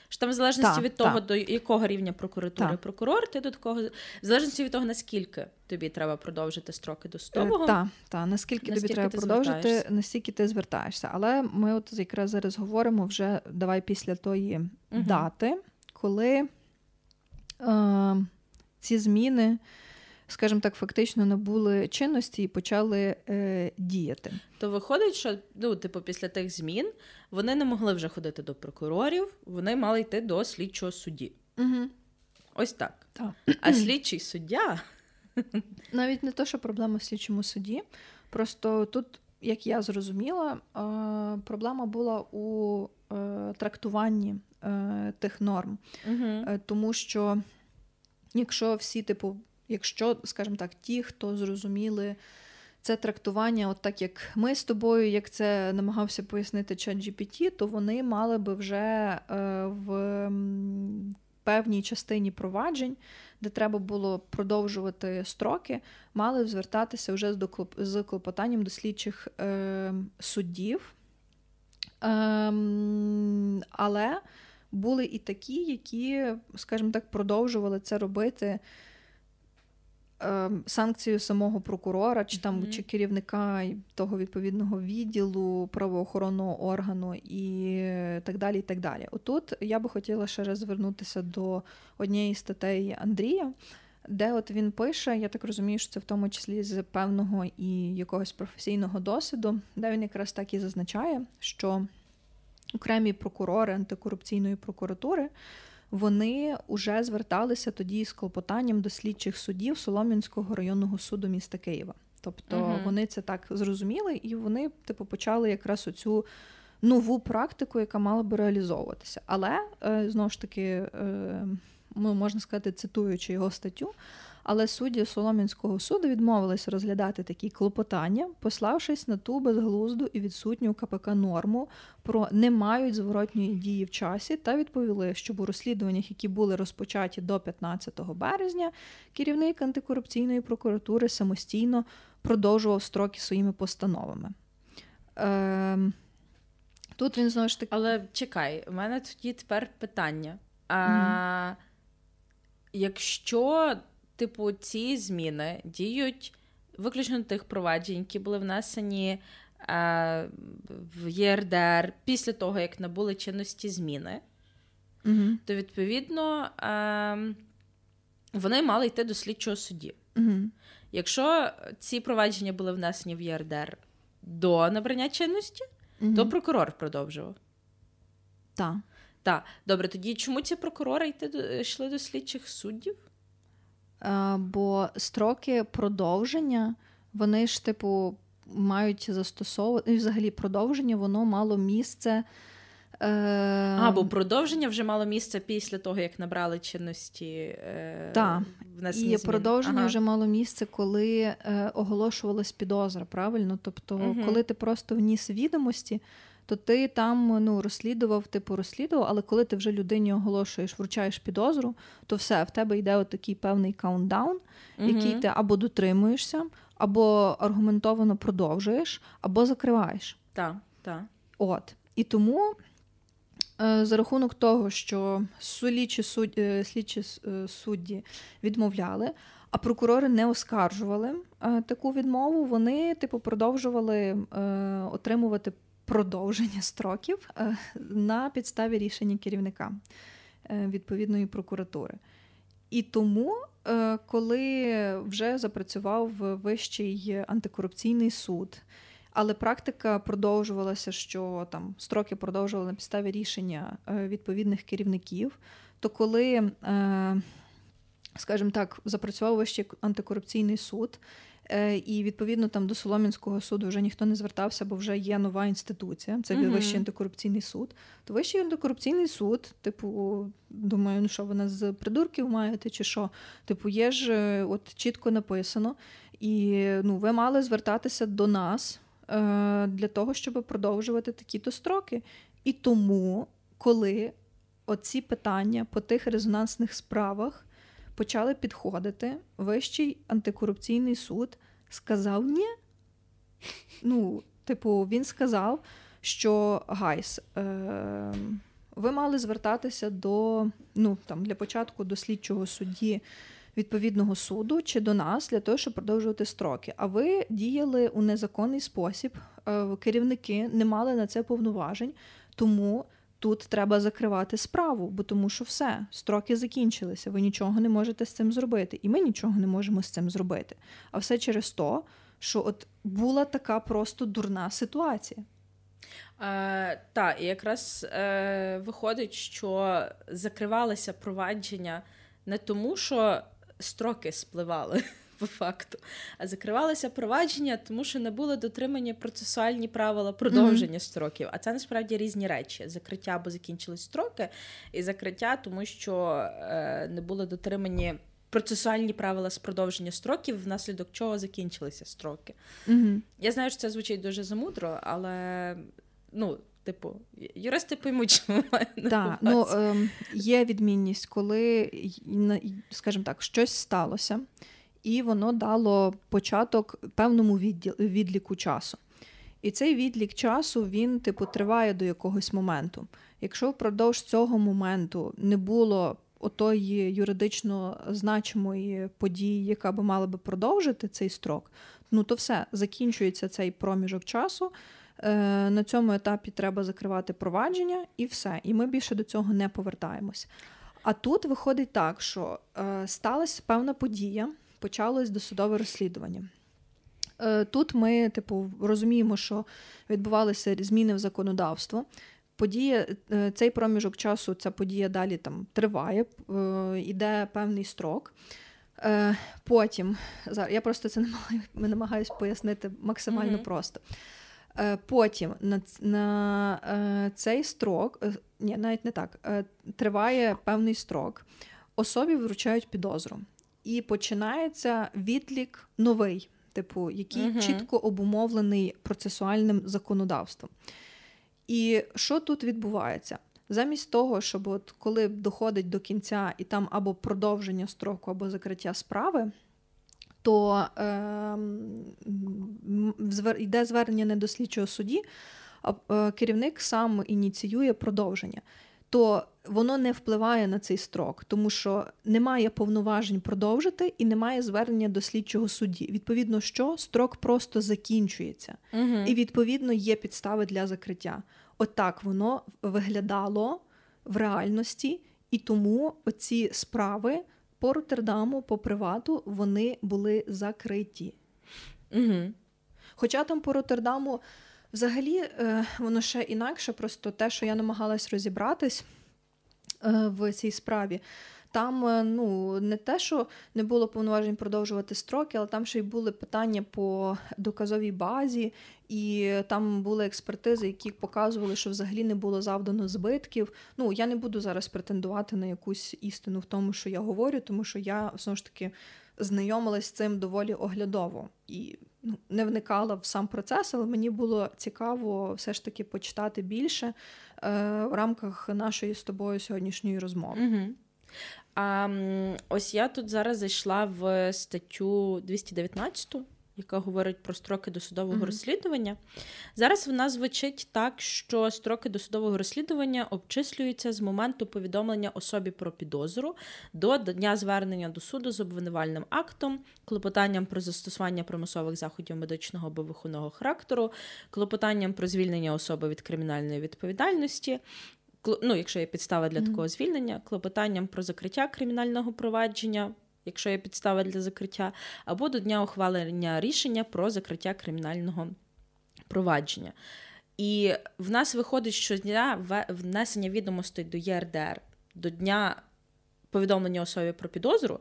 Що там в залежності та, від того, та. до якого рівня прокуратури та. прокурор, ти до такого в залежності від того, наскільки тобі треба продовжити строки досудового. Так, та, наскільки, наскільки тобі треба продовжити, настільки ти звертаєшся. Але ми от якраз зараз говоримо вже давай після тої угу. дати, коли е, ці зміни скажімо так, фактично набули чинності і почали е, діяти. То виходить, що ну, типу, після тих змін вони не могли вже ходити до прокурорів, вони мали йти до слідчого судді. Угу. Ось так. так. А слідчий суддя. Навіть не то, що проблема в слідчому суді. Просто тут, як я зрозуміла, проблема була у е, трактуванні е, тих норм. Угу. Тому що, якщо всі, типу, якщо, скажімо так, ті, хто зрозуміли це трактування, от так як ми з тобою, як це намагався пояснити чат GPT, то вони мали би вже е, в певній частині проваджень, де треба було продовжувати строки, мали звертатися вже з клопотанням до слідчих е, суддів. Е, але були і такі, які, скажімо так, продовжували це робити Ем, санкцію самого прокурора, чи там mm-hmm. чи керівника того відповідного відділу правоохоронного органу і так далі. і так далі. Отут я би хотіла ще раз звернутися до однієї статей Андрія, де от він пише, я так розумію, що це в тому числі з певного і якогось професійного досвіду, де він якраз так і зазначає, що окремі прокурори антикорупційної прокуратури вони вже зверталися тоді з клопотанням до слідчих судів Солом'янського районного суду міста Києва. Тобто угу. вони це так зрозуміли, і вони, типу, почали якраз оцю нову практику, яка мала би реалізовуватися. Але е, знову ж таки, е, можна сказати, цитуючи його статтю. Але судді Солом'янського суду відмовились розглядати такі клопотання, пославшись на ту безглузду і відсутню КПК норму про не мають зворотньої дії в часі, та відповіли, що у розслідуваннях, які були розпочаті до 15 березня, керівник антикорупційної прокуратури самостійно продовжував строки своїми постановами. Е, Тут він знову ж таки. Але чекай, у мене тоді тепер питання. А, mm-hmm. Якщо типу, ці зміни діють виключно тих проваджень, які були внесені е, в ЄРДР після того, як набули чинності зміни, угу. то відповідно е, вони мали йти до слідчого судді. Угу. Якщо ці провадження були внесені в ЄРДР до набрання чинності, угу. то прокурор продовжував. Так. Так, добре, тоді чому ці прокурори йти до йшли до слідчих суддів? Е, бо строки продовження, вони ж, типу, мають застосовувати. І взагалі продовження воно мало місце. Е... А, бо продовження вже мало місце після того, як набрали чинності. Е... Так. І продовження ага. вже мало місце, коли е, оголошувалась підозра, правильно? Тобто, угу. коли ти просто вніс відомості то ти там ну, розслідував, типу розслідував, але коли ти вже людині оголошуєш, вручаєш підозру, то все, в тебе йде отакий певний каунтдаун, угу. який ти або дотримуєшся, або аргументовано продовжуєш, або закриваєш. Так, так. От. І тому. Е, за рахунок того, що слідчі судді, е, слідчі е, судді відмовляли, а прокурори не оскаржували таку відмову, вони типу продовжували отримувати продовження строків е, на підставі рішення керівника е, відповідної прокуратури. І тому, е, коли вже запрацював Вищий антикорупційний суд, але практика продовжувалася, що там строки продовжували на підставі рішення відповідних керівників, то коли, скажімо так, запрацював вищий антикорупційний суд. Е, і відповідно там до Солом'янського суду вже ніхто не звертався, бо вже є нова інституція. Це uh-huh. Вищий антикорупційний суд. То Вищий антикорупційний суд, типу, думаю, ну що вона з придурків маєте, чи що? Типу, є ж е, от чітко написано, і ну, ви мали звертатися до нас е, для того, щоб продовжувати такі-то строки. І тому, коли оці питання по тих резонансних справах почали підходити, Вищий антикорупційний суд сказав ні. Ну, типу, він сказав, що guys, е, ви мали звертатися до ну, там, для початку до слідчого судді відповідного суду чи до нас для того, щоб продовжувати строки. А ви діяли у незаконний спосіб, е, керівники не мали на це повноважень, тому тут треба закривати справу, бо тому що все, строки закінчилися, ви нічого не можете з цим зробити. І ми нічого не можемо з цим зробити. А все через то, що от була така просто дурна ситуація. Е, Так, і якраз е, виходить, що закривалися провадження не тому, що строки спливали по факту. А закривалися провадження, тому що не були дотримані процесуальні правила продовження mm-hmm. строків. А це насправді різні речі: закриття, бо закінчились строки, і закриття, тому що е, не були дотримані. Процесуальні правила з продовження строків, внаслідок чого закінчилися строки. Mm-hmm. Я знаю, що це звучить дуже замудро, але ну, типу, юристи поймуть, що Так, ну, е, Є відмінність, коли, скажімо так, щось сталося, і воно дало початок певному відліку часу. І цей відлік часу він, типу, триває до якогось моменту. Якщо впродовж цього моменту не було отої юридично значимої події, яка би мала би продовжити цей строк, ну то все закінчується цей проміжок часу. Е, на цьому етапі треба закривати провадження і все. І ми більше до цього не повертаємось. А тут виходить так, що е, сталася певна подія, почалось досудове розслідування. Е, тут ми, типу, розуміємо, що відбувалися зміни в законодавство. Подія, е, цей проміжок часу, ця подія далі там триває, йде певний строк. Потім, я просто це намагаюся пояснити максимально mm-hmm. просто. Потім на на цей строк, ні, навіть не так, триває певний строк. Особі вручають підозру і починається відлік новий, типу, який uh чітко обумовлений процесуальним законодавством. І що тут відбувається? Замість того, щоб от коли доходить до кінця і там або продовження строку, або закриття справи, то е, йде звернення не до слідчого судді, а е, керівник сам ініціює продовження то воно не впливає на цей строк, тому що немає повноважень продовжити і немає звернення до слідчого судді. Відповідно, що строк просто закінчується, угу. і відповідно є підстави для закриття. Отак От воно виглядало в реальності, і тому оці справи по Роттердаму, по привату, вони були закриті. Угу. Хоча там по Роттердаму Взагалі, е, воно ще інакше, просто те, що я намагалась розібратись е, в цій справі. Там е, ну, не те, що не було повноважень продовжувати строки, але там ще й були питання по доказовій базі, і там були експертизи, які показували, що взагалі не було завдано збитків. Ну, я не буду зараз претендувати на якусь істину в тому, що я говорю, тому що я знову ж таки знайомилась з цим доволі оглядово. І не вникала в сам процес, але мені було цікаво все ж таки почитати більше е, в рамках нашої з тобою сьогоднішньої розмови. Угу. А, Ось я тут зараз зайшла в статтю 219 яка говорить про строки досудового mm-hmm. розслідування. Зараз вона звучить так, що строки досудового розслідування обчислюються з моменту повідомлення особі про підозру до дня звернення до суду з обвинувальним актом, клопотанням про застосування примусових заходів медичного або виховного характеру, клопотанням про звільнення особи від кримінальної відповідальності. Ну, якщо є підстава для mm-hmm. такого звільнення, клопотанням про закриття кримінального провадження, якщо є підстава для закриття, або до дня ухвалення рішення про закриття кримінального провадження. І в нас виходить, що дня внесення відомостей до ЄРДР до дня повідомлення особі про підозру,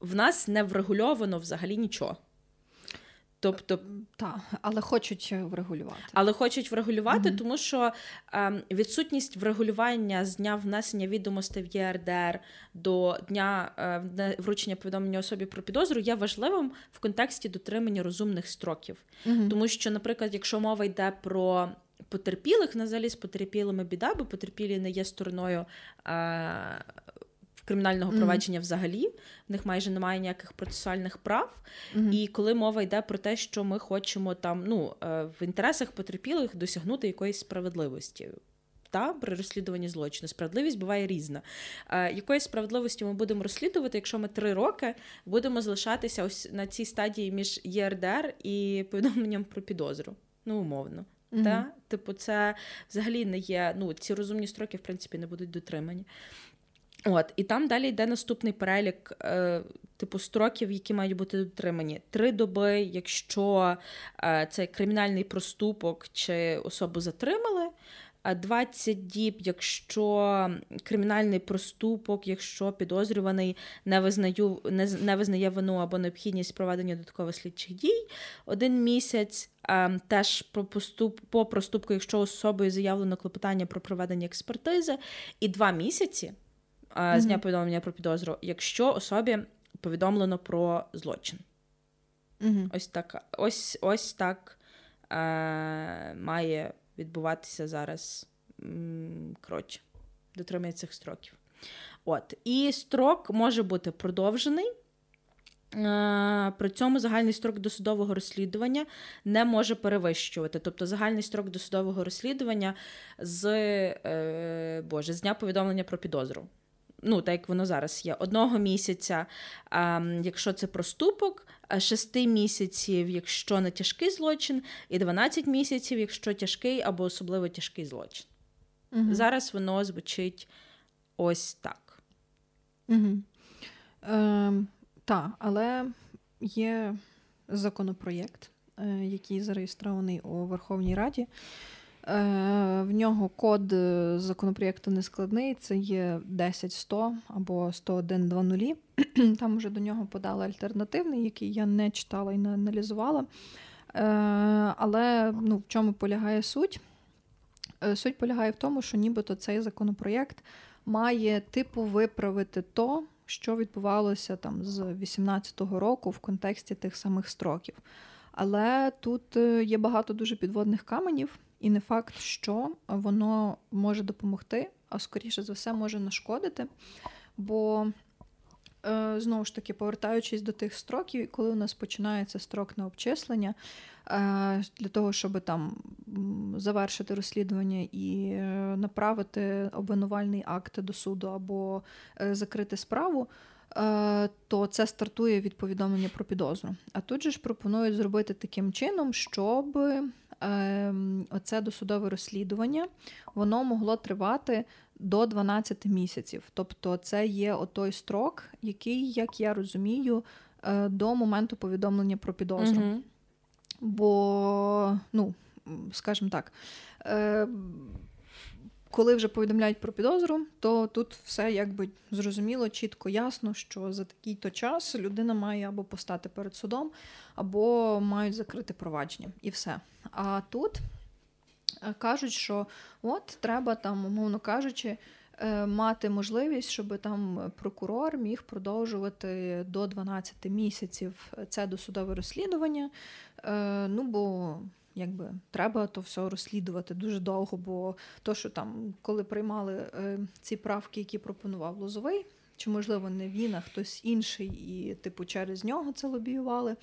в нас не врегульовано взагалі нічого. Тобто, так, але хочуть врегулювати. Але хочуть врегулювати, mm-hmm. тому що е, відсутність врегулювання з дня внесення відомостей в ЄРДР до дня е, вручення повідомлення особі про підозру є важливим в контексті дотримання розумних строків. Mm-hmm. Тому що, наприклад, якщо мова йде про потерпілих, на з потерпілими біда, бо потерпілі не є стороною. Е, кримінального провадження mm-hmm. взагалі, в них майже немає ніяких процесуальних прав. Mm-hmm. І коли мова йде про те, що ми хочемо там ну, е, в інтересах потерпілих досягнути якоїсь справедливості. Та при розслідуванні злочину справедливість буває різна. Е, Якої справедливості ми будемо розслідувати, якщо ми три роки будемо залишатися ось на цій стадії між ЄРДР і повідомленням про підозру? Ну, умовно. Mm-hmm. Та? Типу, це взагалі не є. Ну, ці розумні строки, в принципі, не будуть дотримані. От, І там далі йде наступний перелік, е, типу, строків, які мають бути дотримані. Три доби, якщо е, це кримінальний проступок чи особу затримали. 20 діб, якщо кримінальний проступок, якщо підозрюваний не визнаю, не, не визнає вину або необхідність проведення додаткових слідчих дій, один місяць е, теж по поступ, по проступку, якщо особою заявлено клопотання про проведення експертизи, і два місяці з дня повідомлення про підозру, якщо особі повідомлено про злочин. Ось так ось, ось так е, має відбуватися зараз коротше, дотримання цих строків. От. І строк може бути продовжений. Е, при цьому загальний строк досудового розслідування не може перевищувати. Тобто загальний строк досудового розслідування з е, Боже, з дня повідомлення про підозру ну, так як воно зараз є, одного місяця, а, якщо це проступок, шести місяців, якщо не тяжкий злочин, і 12 місяців, якщо тяжкий або особливо тяжкий злочин. Угу. Зараз воно звучить ось так. Угу. Е, Так, але є законопроєкт, е, який зареєстрований у Верховній Раді. Е, в нього код е, законопроєкту не складний, це є 10100 або 10120. Там вже до нього подали альтернативний, який я не читала і не аналізувала. Е, але ну, в чому полягає суть? Суть полягає в тому, що нібито цей законопроєкт має типу виправити то, що відбувалося там з 18-го року в контексті тих самих строків. Але тут є багато дуже підводних каменів. І не факт, що воно може допомогти, а скоріше за все може нашкодити. Бо, е, знову ж таки, повертаючись до тих строків, коли у нас починається строк на обчислення, е, для того, щоб там завершити розслідування і е, направити обвинувальний акт до суду або закрити справу. То це стартує від повідомлення про підозру. А тут же ж пропонують зробити таким чином, щоб оце досудове розслідування воно могло тривати до 12 місяців. Тобто, це є отой строк, який, як я розумію, е, до моменту повідомлення про підозру. Угу. Бо, ну, скажімо так. Коли вже повідомляють про підозру, то тут все якби зрозуміло, чітко, ясно, що за такий-то час людина має або постати перед судом, або мають закрити провадження, і все. А тут е, кажуть, що от треба там, умовно кажучи, е, мати можливість, щоб там прокурор міг продовжувати до 12 місяців це досудове розслідування. Е, ну бо якби треба то все розслідувати дуже довго, бо то, що там, коли приймали е, ці правки, які пропонував Лозовий, чи, можливо, не він, а хтось інший, і, типу, через нього це лобіювали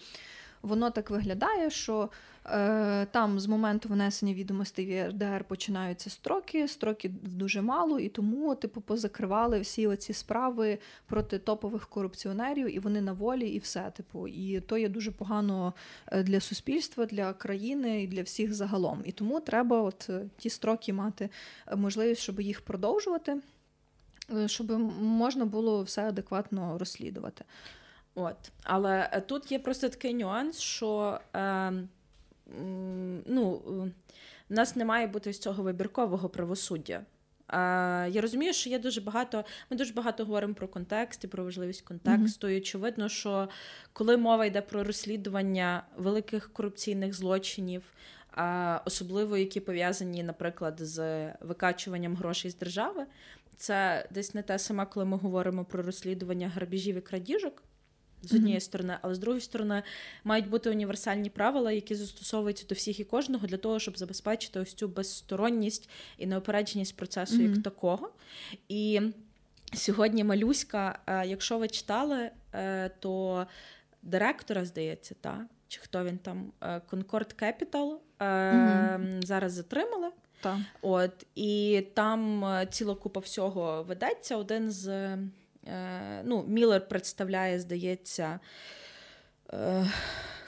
воно так виглядає, що е, там з моменту внесення відомостей в ЄРДР починаються строки, строки дуже мало, і тому, типу, позакривали всі оці справи проти топових корупціонерів, і вони на волі, і все. Типу, і то є дуже погано е, для суспільства, для країни і для всіх загалом. І тому треба, от е, ті строки мати е, можливість, щоб їх продовжувати. Щоб можна було все адекватно розслідувати. От. Але е, тут є просто такий нюанс, що е, ну, в нас не має бути з цього вибіркового правосуддя. я розумію, що є дуже багато. Ми дуже багато говоримо про контекст і про важливість контексту. Mm-hmm. І очевидно, що коли мова йде про розслідування великих корупційних злочинів, особливо які пов'язані, наприклад, з викачуванням грошей з держави, це десь не те саме, коли ми говоримо про розслідування грабіжів і крадіжок з однієї mm-hmm. сторони, але з другої сторони мають бути універсальні правила, які застосовуються до всіх і кожного для того, щоб забезпечити ось цю безсторонність і неопередженість процесу mm-hmm. як такого. І сьогодні малюська, е, якщо ви читали, е, то директора, здається, та, чи хто він там, е, Concord Capital mm-hmm. зараз затримали. Та. От, І там ціла купа всього ведеться. Один з ну, Міллер представляє, здається, е,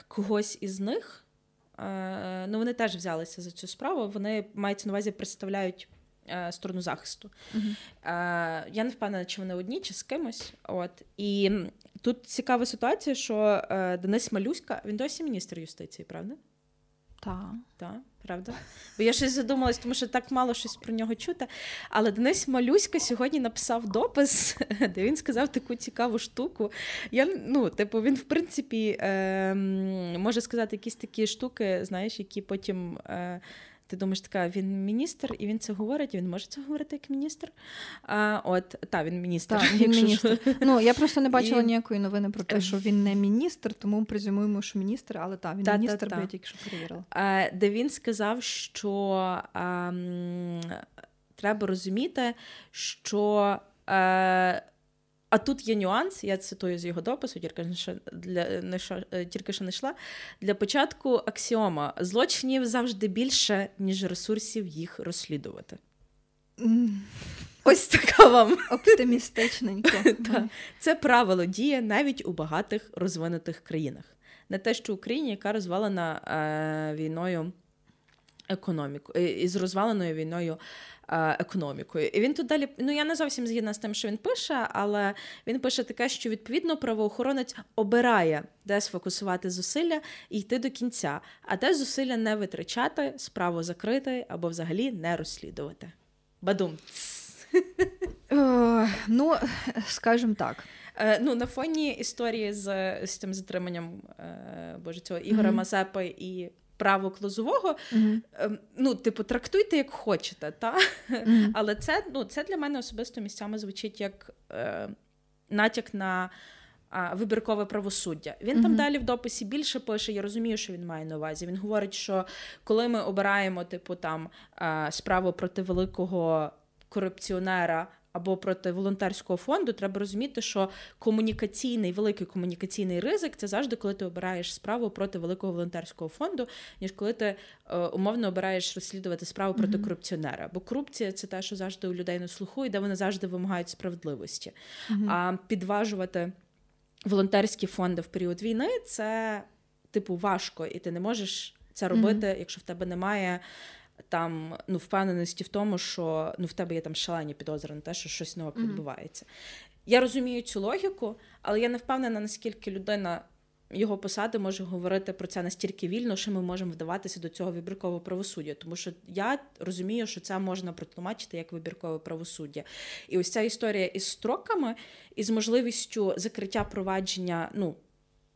когось із них. Е, ну, Вони теж взялися за цю справу. Вони мається на увазі представляють сторону захисту. Uh-huh. Я не впевнена, чи вони одні, чи з кимось. От. І тут цікава ситуація, що Денис Малюська, він досі міністр юстиції, правда? Так. Так, правда? Бо я щось задумалась, тому що так мало щось про нього чути. Але Денис Малюська сьогодні написав допис, де він сказав таку цікаву штуку. Я, ну, Типу, він, в принципі, е, може сказати якісь такі штуки, знаєш, які потім. Е, ти думаєш, така він міністр, і він це говорить, і він може це говорити як міністр. А, От, та, він міністр. Так, він міністр. Ну, Я просто не бачила і... ніякої новини про те, що він не міністр, тому презюмуємо, що міністр, але так, він та, міністр, та, бо я тільки що перевірила. А, Де він сказав, що а, треба розуміти, що. А, а тут є нюанс, я цитую з його допису, тільки що для не що, е, тільки що не йшла. Для початку аксіома злочинів завжди більше, ніж ресурсів їх розслідувати. Ось така вам оптимістичненько. Це правило діє навіть у багатих розвинутих країнах. Не те, що Україні, яка розвалена е, війною економіку, е, із розваленою війною економікою. І він тут далі, ну я не зовсім згідна з тим, що він пише, але він пише таке, що відповідно правоохоронець обирає, де сфокусувати зусилля і йти до кінця, а де зусилля не витрачати, справу закрити або взагалі не розслідувати. Бадум. Ну, скажімо так. Е, ну, На фоні історії з з цим затриманням е, боже, цього Ігора mm-hmm. Мазепи і право клозового. Mm-hmm. Ну, типу, трактуйте як хочете, та? Mm-hmm. але це ну, це для мене особисто місцями звучить як е, натяк на а, вибіркове правосуддя. Він mm-hmm. там далі в дописі більше пише. Я розумію, що він має на увазі. Він говорить, що коли ми обираємо типу, там, справу проти великого корупціонера або проти волонтерського фонду, треба розуміти, що комунікаційний великий комунікаційний ризик це завжди, коли ти обираєш справу проти великого волонтерського фонду, ніж коли ти е, умовно обираєш розслідувати справу проти mm-hmm. корупціонера. Бо корупція це те, що завжди у людей на слуху, і де вони завжди вимагають справедливості. Mm-hmm. А підважувати волонтерські фонди в період війни це типу важко, і ти не можеш це робити, mm-hmm. якщо в тебе немає там ну, впевненості в тому, що ну, в тебе є там шалені підозри на те, що щось нове mm-hmm. відбувається. Я розумію цю логіку, але я не впевнена, наскільки людина його посади може говорити про це настільки вільно, що ми можемо вдаватися до цього вибіркового правосуддя. Тому що я розумію, що це можна протлумачити як вибіркове правосуддя. І ось ця історія із строками і з можливістю закриття провадження. ну,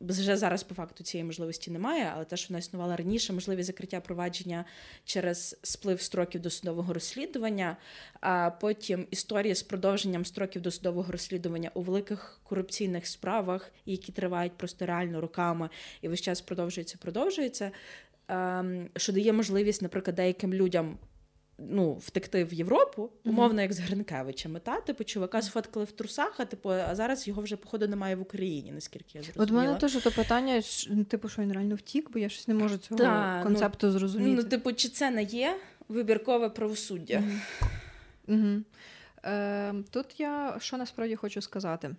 вже зараз по факту цієї можливості немає, але те, що вона існувала раніше, можливість закриття провадження через сплив строків досудового розслідування, а потім історія з продовженням строків досудового розслідування у великих корупційних справах, які тривають просто реально роками і весь час продовжується, продовжується. Ем, що дає можливість, наприклад, деяким людям ну, втекти в Європу, умовно, як з Гринкевичами. Та? Типу, чувака сфоткали в трусах, а типу, а зараз його вже, походу, немає в Україні, наскільки я зрозуміла. От мене теж то питання, типу, що він реально втік, бо я щось не можу цього Та, ну, концепту ну, зрозуміти. Ну, типу, чи це не є вибіркове правосуддя? Угу. Угу. Е, Тут я що насправді хочу сказати.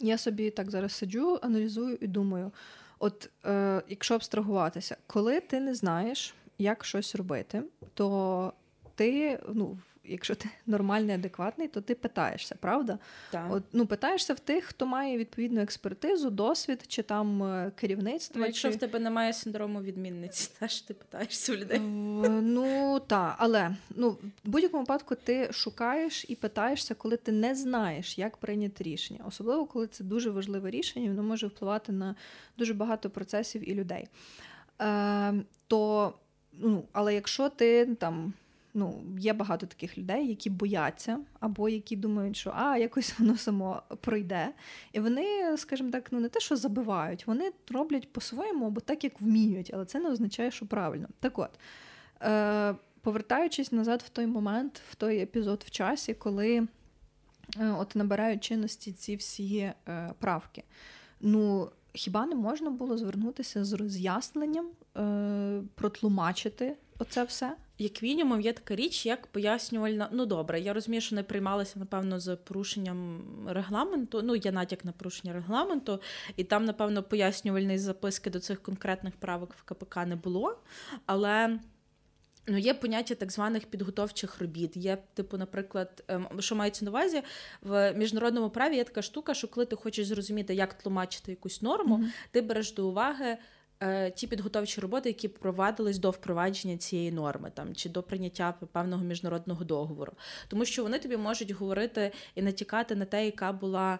Я собі так зараз сиджу, аналізую і думаю: от е, якщо абстрагуватися, коли ти не знаєш, як щось робити, то ти ну, якщо ти нормальний, адекватний, то ти питаєшся, правда? Так. От, ну, Питаєшся в тих, хто має відповідну експертизу, досвід чи там е, керівництво. Ну, якщо чи... в тебе немає синдрому відмінниці, теж ти питаєшся у людей. Ну так, але ну, в будь-якому випадку ти шукаєш і питаєшся, коли ти не знаєш, як прийняти рішення. Особливо, коли це дуже важливе рішення, воно може впливати на дуже багато процесів і людей. Е, То, ну, Але якщо ти там. Ну, є багато таких людей, які бояться, або які думають, що а, якось воно само пройде. І вони, скажімо так, ну не те, що забивають, вони роблять по-своєму, або так, як вміють, але це не означає, що правильно. Так от, е, повертаючись назад в той момент, в той епізод в часі, коли е, от набирають чинності ці всі е, правки. Ну, хіба не можна було звернутися з роз'ясненням, е, протлумачити оце все? Як мінімум, є така річ, як пояснювальна. Ну добре, я розумію, що не приймалися, напевно, з порушенням регламенту. Ну, є натяк на порушення регламенту, і там, напевно, пояснювальної записки до цих конкретних правок в КПК не було. Але. Ну, є поняття так званих підготовчих робіт. Є, типу, наприклад, ем, що мається на увазі в міжнародному праві є така штука, що коли ти хочеш зрозуміти, як тлумачити якусь норму, mm-hmm. ти береш до уваги ті підготовчі роботи, які провадились до впровадження цієї норми, там чи до прийняття певного міжнародного договору, тому що вони тобі можуть говорити і натякати на те, яка була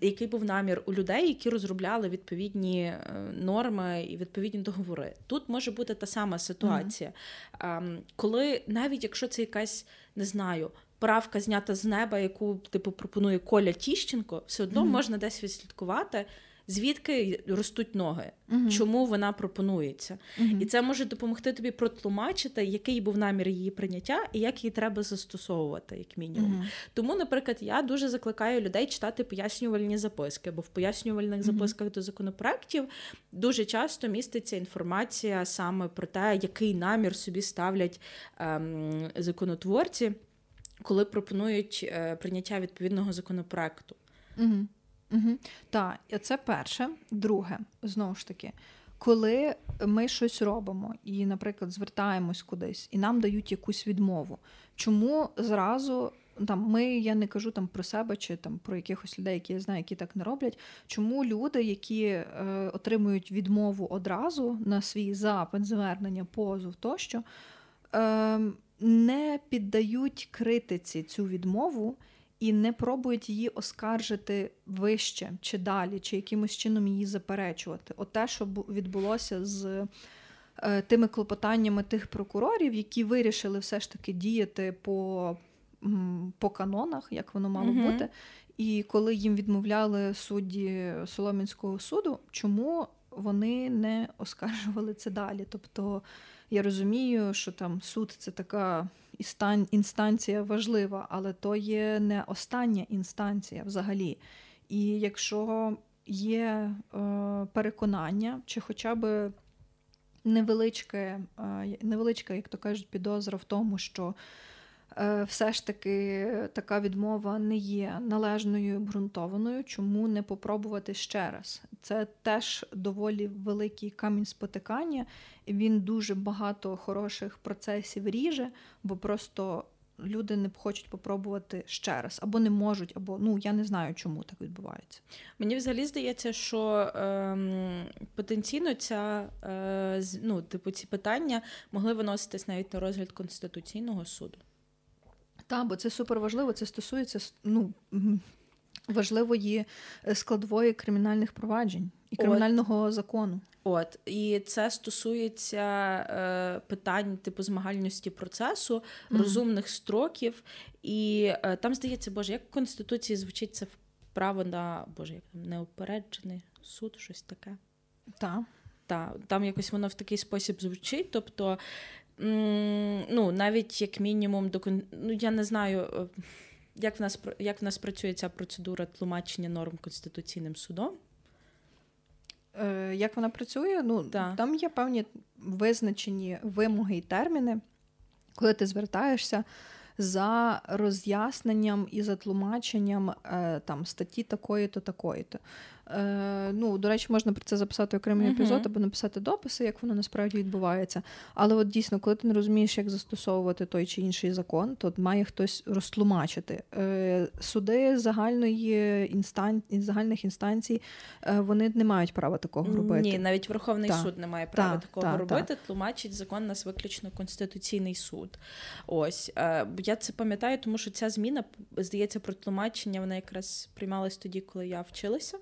який був намір у людей, які розробляли відповідні е, норми і відповідні договори. Тут може бути та сама ситуація, mm-hmm. коли навіть якщо це якась не знаю. Правка знята з неба, яку типу пропонує Коля Тіщенко, все одно mm-hmm. можна десь відслідкувати, звідки ростуть ноги, uh чому вона пропонується. uh І це може допомогти тобі протлумачити, який був намір її прийняття і як її треба застосовувати, як мінімум. uh Тому, наприклад, я дуже закликаю людей читати пояснювальні записки, бо в пояснювальних записках до законопроектів дуже часто міститься інформація саме про те, який намір собі ставлять ем, законотворці. Коли пропонують е, прийняття відповідного законопроекту. Угу. Угу. Так, це перше. Друге, знову ж таки, коли ми щось робимо і, наприклад, звертаємось кудись, і нам дають якусь відмову, чому зразу там ми, я не кажу там про себе чи там про якихось людей, які я знаю, які так не роблять. Чому люди, які е, отримують відмову одразу на свій запит, звернення, позов тощо, е, не піддають критиці цю відмову і не пробують її оскаржити вище чи далі, чи якимось чином її заперечувати. От те, що відбулося з е, тими клопотаннями тих прокурорів, які вирішили все ж таки діяти по по канонах, як воно мало mm бути. І коли їм відмовляли судді Соломінського суду, чому вони не оскаржували це далі? Тобто я розумію, що там суд це така інстанція важлива, але то є не остання інстанція взагалі. І якщо є е, переконання, чи хоча б невеличке, е, невеличка, як то кажуть, підозра в тому, що все ж таки така відмова не є належною обґрунтованою, чому не попробувати ще раз. Це теж доволі великий камінь спотикання, він дуже багато хороших процесів ріже, бо просто люди не хочуть попробувати ще раз, або не можуть, або ну я не знаю, чому так відбувається. Мені взагалі здається, що ем, потенційно ця е, ну, типу, ці питання могли виноситись навіть на розгляд Конституційного суду. Так, бо це супер важливо. Це стосується ну, важливої е, складової кримінальних проваджень і кримінального От. закону. От і це стосується е, питань типу змагальності процесу, mm-hmm. розумних строків. І е, там здається, Боже, як в Конституції звучить це право на Боже, як там неупереджений суд, щось таке. Так. Та, там якось воно в такий спосіб звучить. Тобто ну, навіть як мінімум, до ну, я не знаю, е, як в нас як в нас працює ця процедура тлумачення норм Конституційним судом. Е, Як вона працює? Ну, да. Там є певні визначені вимоги і терміни, коли ти звертаєшся. за роз'ясненням і за тлумаченням е, там статті такої-то, такої-то. Е, ну, До речі, можна про це записати окремий епізод або написати дописи, як воно насправді відбувається. Але от дійсно, коли ти не розумієш, як застосовувати той чи інший закон, то має хтось розтлумачити. Е, суди загальної інстан... загальних інстанцій е, вони не мають права такого робити. Ні, навіть Верховний та, суд не має права та, такого та, робити. Тлумачить закон нас виключно Конституційний суд. Ось я це пам'ятаю, тому що ця зміна здається про тлумачення. Вона якраз приймалась тоді, коли я вчилася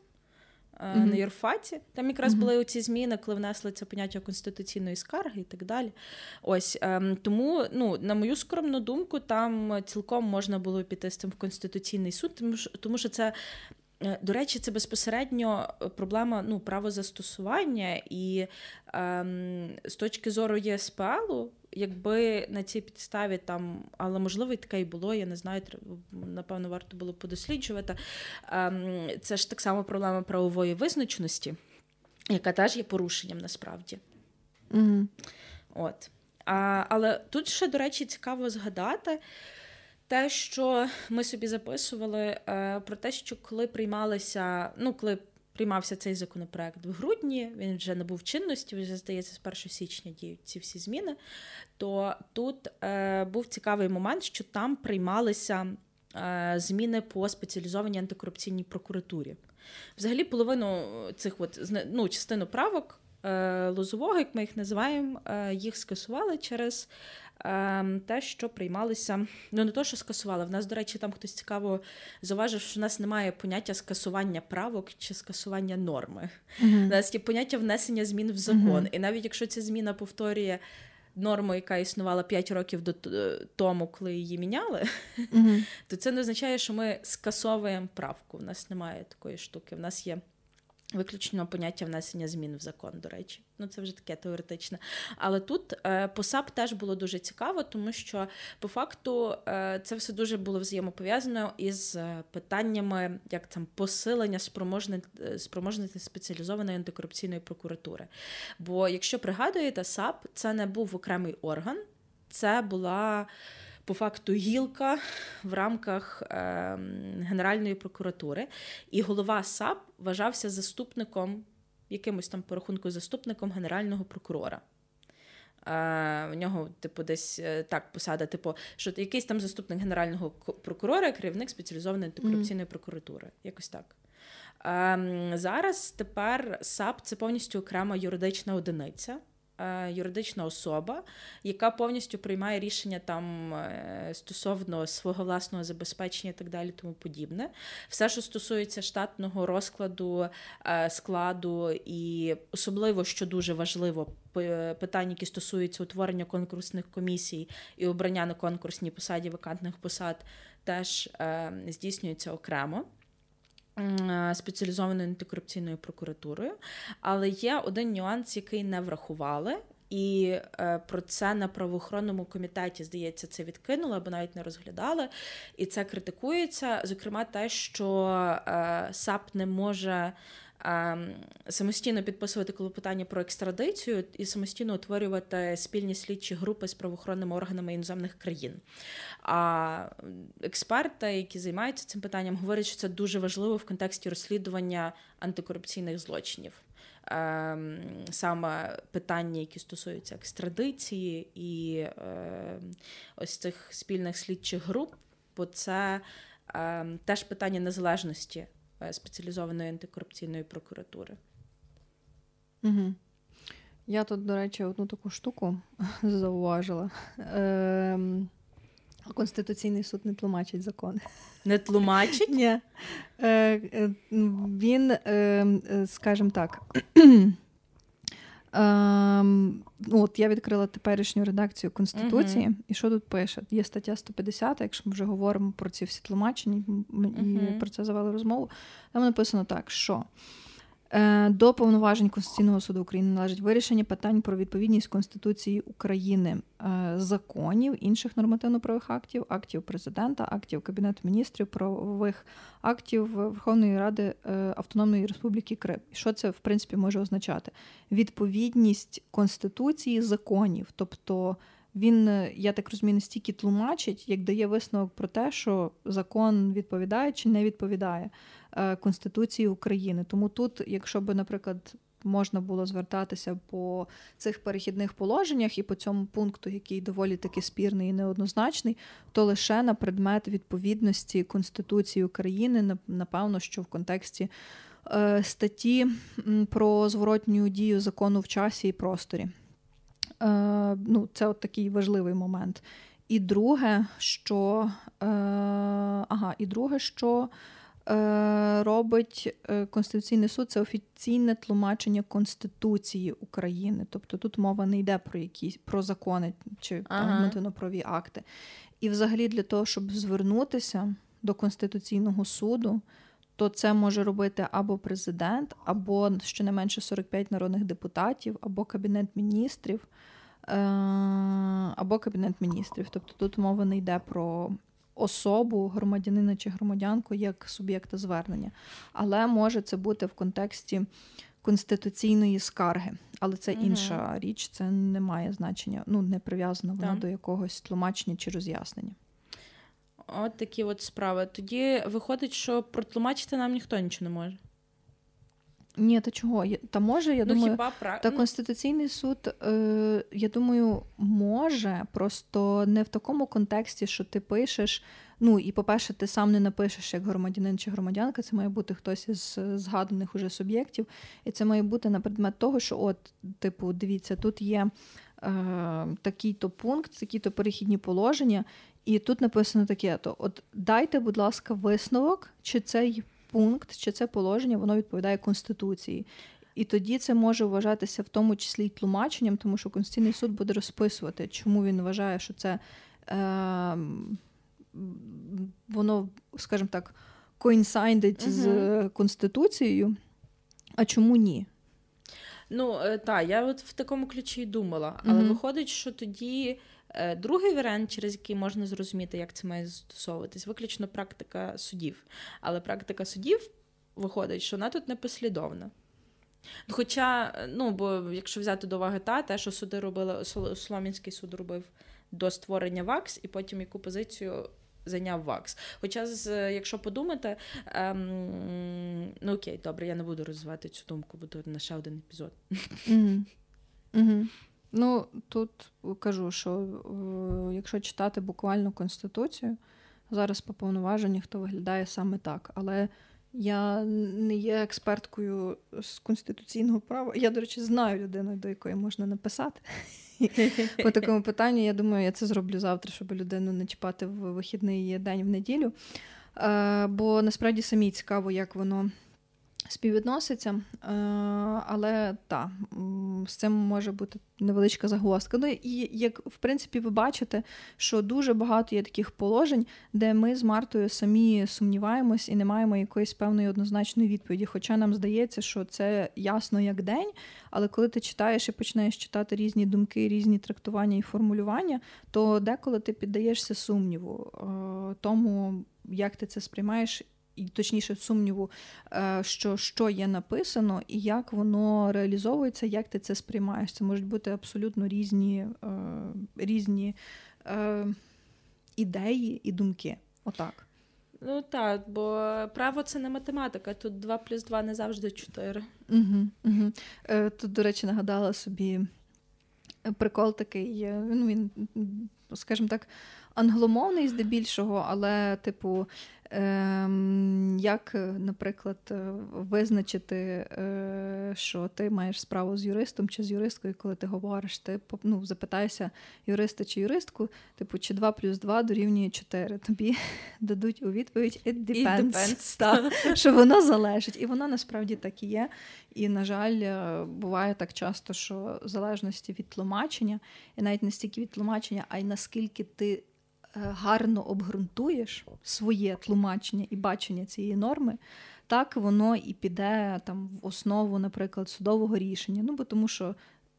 mm-hmm. на юрфаті. Там якраз mm-hmm. були оці зміни, коли внесли це поняття конституційної скарги і так далі. Ось ем, тому, ну, на мою скромну думку, там цілком можна було піти з цим в Конституційний суд, тому що, тому що це. Е, до речі, це безпосередньо проблема ну, правозастосування, і ем, з точки зору ЄСПЛу якби на цій підставі там, але можливо і таке і було, я не знаю, напевно, варто було подосліджувати. Ем, це ж так само проблема правової визначеності, яка теж є порушенням насправді. Mm-hmm. От. А, Але тут ще, до речі, цікаво згадати. Те, що ми собі записували е, про те, що коли приймалися, ну коли приймався цей законопроект в грудні, він вже набув чинності, вже здається, з 1 січня діють ці всі зміни. То тут е, був цікавий момент, що там приймалися е, зміни по спеціалізованій антикорупційній прокуратурі. Взагалі, половину цих от, ну, частину правок Лозового, як ми їх називаємо, їх скасували через те, що приймалися, ну не то, що скасували. В нас, до речі, там хтось цікаво зауважив, що в нас немає поняття скасування правок чи скасування норми. Uh-huh. У нас є поняття внесення змін в закон. Uh-huh. І навіть якщо ця зміна повторює. Норму, яка існувала 5 років до тому, коли її міняли, uh-huh. то це не означає, що ми скасовуємо правку. У нас немає такої штуки. В нас є Виключно поняття внесення змін в закон, до речі. Ну, це вже таке теоретичне. Але тут е, по САП теж було дуже цікаво, тому що по факту е, це все дуже було взаємопов'язано із е, питаннями як там посилення спроможності спеціалізованої антикорупційної прокуратури. Бо, якщо пригадуєте, САП це не був окремий орган, це була по факту гілка в рамках е, Генеральної прокуратури, і голова САП вважався заступником, якимось там по рахунку заступником генерального прокурора. Uh, в нього, типу, десь е, так посада, типу, що якийсь там заступник генерального прокурора, керівник спеціалізованої антикорупційної mm. прокуратури. Якось так. Uh, зараз тепер САП це повністю окрема юридична одиниця. Е, юридична особа, яка повністю приймає рішення там е, стосовно свого власного забезпечення і так далі, тому подібне. Все, що стосується штатного розкладу, е, складу, і особливо, що дуже важливо, питання, які стосуються утворення конкурсних комісій і обрання на конкурсній посаді вакантних посад, теж здійснюється окремо. Е, спеціалізованою антикорупційною прокуратурою, але є один нюанс, який не врахували. І е, про це на правоохоронному комітеті, здається, це відкинули або навіть не розглядали. І це критикується. Зокрема, те, що е, САП не може самостійно підписувати клопотання про екстрадицію і самостійно утворювати спільні слідчі групи з правоохоронними органами іноземних країн. А експерти, які займаються цим питанням, говорять, що це дуже важливо в контексті розслідування антикорупційних злочинів. Ем, саме питання, які стосуються екстрадиції і ем, ось цих спільних слідчих груп, бо це теж питання незалежності спеціалізованої антикорупційної прокуратури. Угу. Я тут, до речі, одну таку штуку зауважила. Е, Конституційний суд не тлумачить закони. Не тлумачить? Ні. Е, е, Він, е, скажімо так, Ем, ну, от Я відкрила теперішню редакцію Конституції, uh-huh. і що тут пише? Є стаття 150, якщо ми вже говоримо про ці всі тлумачення і uh-huh. про це завели розмову. Там написано так, що до повноважень Конституційного суду України належить вирішення питань про відповідність Конституції України, е, законів, інших нормативно-правових актів, актів президента, актів Кабінету міністрів, правових актів Верховної Ради е, Автономної Республіки Крим. Що це в принципі може означати? Відповідність Конституції законів, тобто він, я так розумію, не стільки тлумачить, як дає висновок про те, що закон відповідає чи не відповідає е, Конституції України. Тому тут, якщо би, наприклад, можна було звертатися по цих перехідних положеннях і по цьому пункту, який доволі таки спірний і неоднозначний, то лише на предмет відповідності Конституції України, напевно, що в контексті е, статті про зворотню дію закону в часі і просторі. Е, ну, Це от такий важливий момент. І друге, що е, ага, і друге, що Е, робить е, Конституційний суд це офіційне тлумачення Конституції України. Тобто тут мова не йде про якісь про закони чи ага. праві акти. І, взагалі, для того, щоб звернутися до Конституційного суду, то це може робити або президент, або щонайменше 45 народних депутатів, або Кабінет міністрів. Е, або Кабінет міністрів. Тобто тут мова не йде про особу, громадянина чи громадянку як суб'єкта звернення. Але може це бути в контексті конституційної скарги. Але це інша угу. річ, це не має значення, ну не прив'язано воно до якогось тлумачення чи роз'яснення. От такі от справи. Тоді виходить, що протлумачити нам ніхто нічого не може. Ні, та чого? Та може, я ну, думаю, хіба прав... та Конституційний суд, е, я думаю, може, просто не в такому контексті, що ти пишеш. Ну, і, по-перше, ти сам не напишеш як громадянин чи громадянка, це має бути хтось із згаданих уже суб'єктів. І це має бути на предмет того, що, от, типу, дивіться, тут є е, такий-то пункт, такі-то перехідні положення, і тут написано таке: то от дайте, будь ласка, висновок, чи цей пункт чи це положення воно відповідає Конституції. І тоді це може вважатися в тому числі й тлумаченням, тому що Конституційний суд буде розписувати, чому він вважає, що це е, воно, скажімо так, коінсайдить uh з Конституцією, а чому ні? Ну, е, так, я от в такому ключі й думала, але uh виходить, що тоді. Е, другий варіант, через який можна зрозуміти, як це має застосовуватись, виключно практика судів. Але практика судів виходить, що вона тут непослідовна. Хоча, ну, бо якщо взяти до уваги та, те, що суди робили, Соломінський суд робив до створення ВАКС, і потім яку позицію зайняв ВАКС. Хоча, якщо подумати, ем, ну окей, добре, я не буду розвивати цю думку, буду на ще один епізод. Mm-hmm. Mm-hmm. Ну, тут кажу, що е, якщо читати буквально Конституцію, зараз по повноваженнях, то виглядає саме так. Але я не є експерткою з конституційного права. Я, до речі, знаю людину, до якої можна написати. По такому питанню, я думаю, я це зроблю завтра, щоб людину не чіпати в вихідний день в неділю. Е, бо насправді самі цікаво, як воно співвідноситься, е, але так, з цим може бути невеличка загвоздка. Ну і як в принципі ви бачите, що дуже багато є таких положень, де ми з Мартою самі сумніваємось і не маємо якоїсь певної однозначної відповіді. Хоча нам здається, що це ясно як день, але коли ти читаєш і починаєш читати різні думки, різні трактування і формулювання, то деколи ти піддаєшся сумніву е, тому, як ти це сприймаєш і точніше сумніву, е, що що є написано, і як воно реалізовується, як ти це сприймаєш. Це можуть бути абсолютно різні е, різні е, ідеї і думки. Отак. Ну так, бо право це не математика. Тут 2 плюс 2 не завжди 4. Угу, угу. Тут, до речі, нагадала собі прикол такий. Ну, він, скажімо так, англомовний здебільшого, але, типу, як, наприклад, е, визначити, е, що ти маєш справу з юристом чи з юристкою, коли ти говориш, ти ну, запитаєшся юриста чи юристку, типу, чи 2 плюс 2 дорівнює 4. Тобі дадуть у відповідь it depends, It depends. Та, що воно залежить. І воно насправді так і є. І, на жаль, е, буває так часто, що в залежності від тлумачення, і навіть не стільки від тлумачення, а й наскільки ти. Е, гарно обґрунтуєш своє тлумачення і бачення цієї норми, так воно і піде там в основу, наприклад, судового рішення. Ну бо тому що.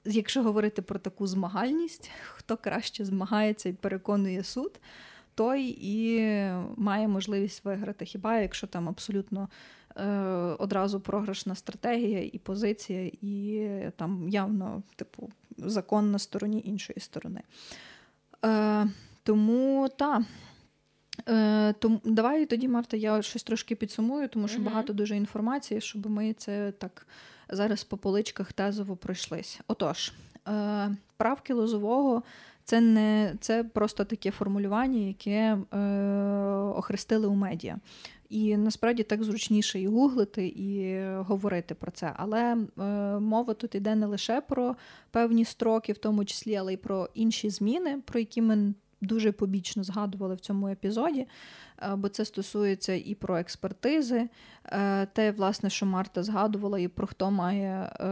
Якщо говорити про таку змагальність, хто краще змагається і переконує суд, той і має можливість виграти. Хіба якщо там абсолютно е, одразу програшна стратегія і позиція, і там явно, типу, закон на стороні іншої сторони. Е, Тому так. Е, тому давай тоді, Марта, я щось трошки підсумую, тому що багато дуже інформації, щоб ми це так зараз по поличках тезово пройшлись. Отож, е, правки лозового це не це просто таке формулювання, яке е, охрестили у медіа. І насправді так зручніше і гуглити, і говорити про це. Але е, мова тут йде не лише про певні строки, в тому числі, але й про інші зміни, про які ми дуже побічно згадували в цьому епізоді. Е, бо це стосується і про експертизи, е, те, власне, що Марта згадувала, і про хто має е,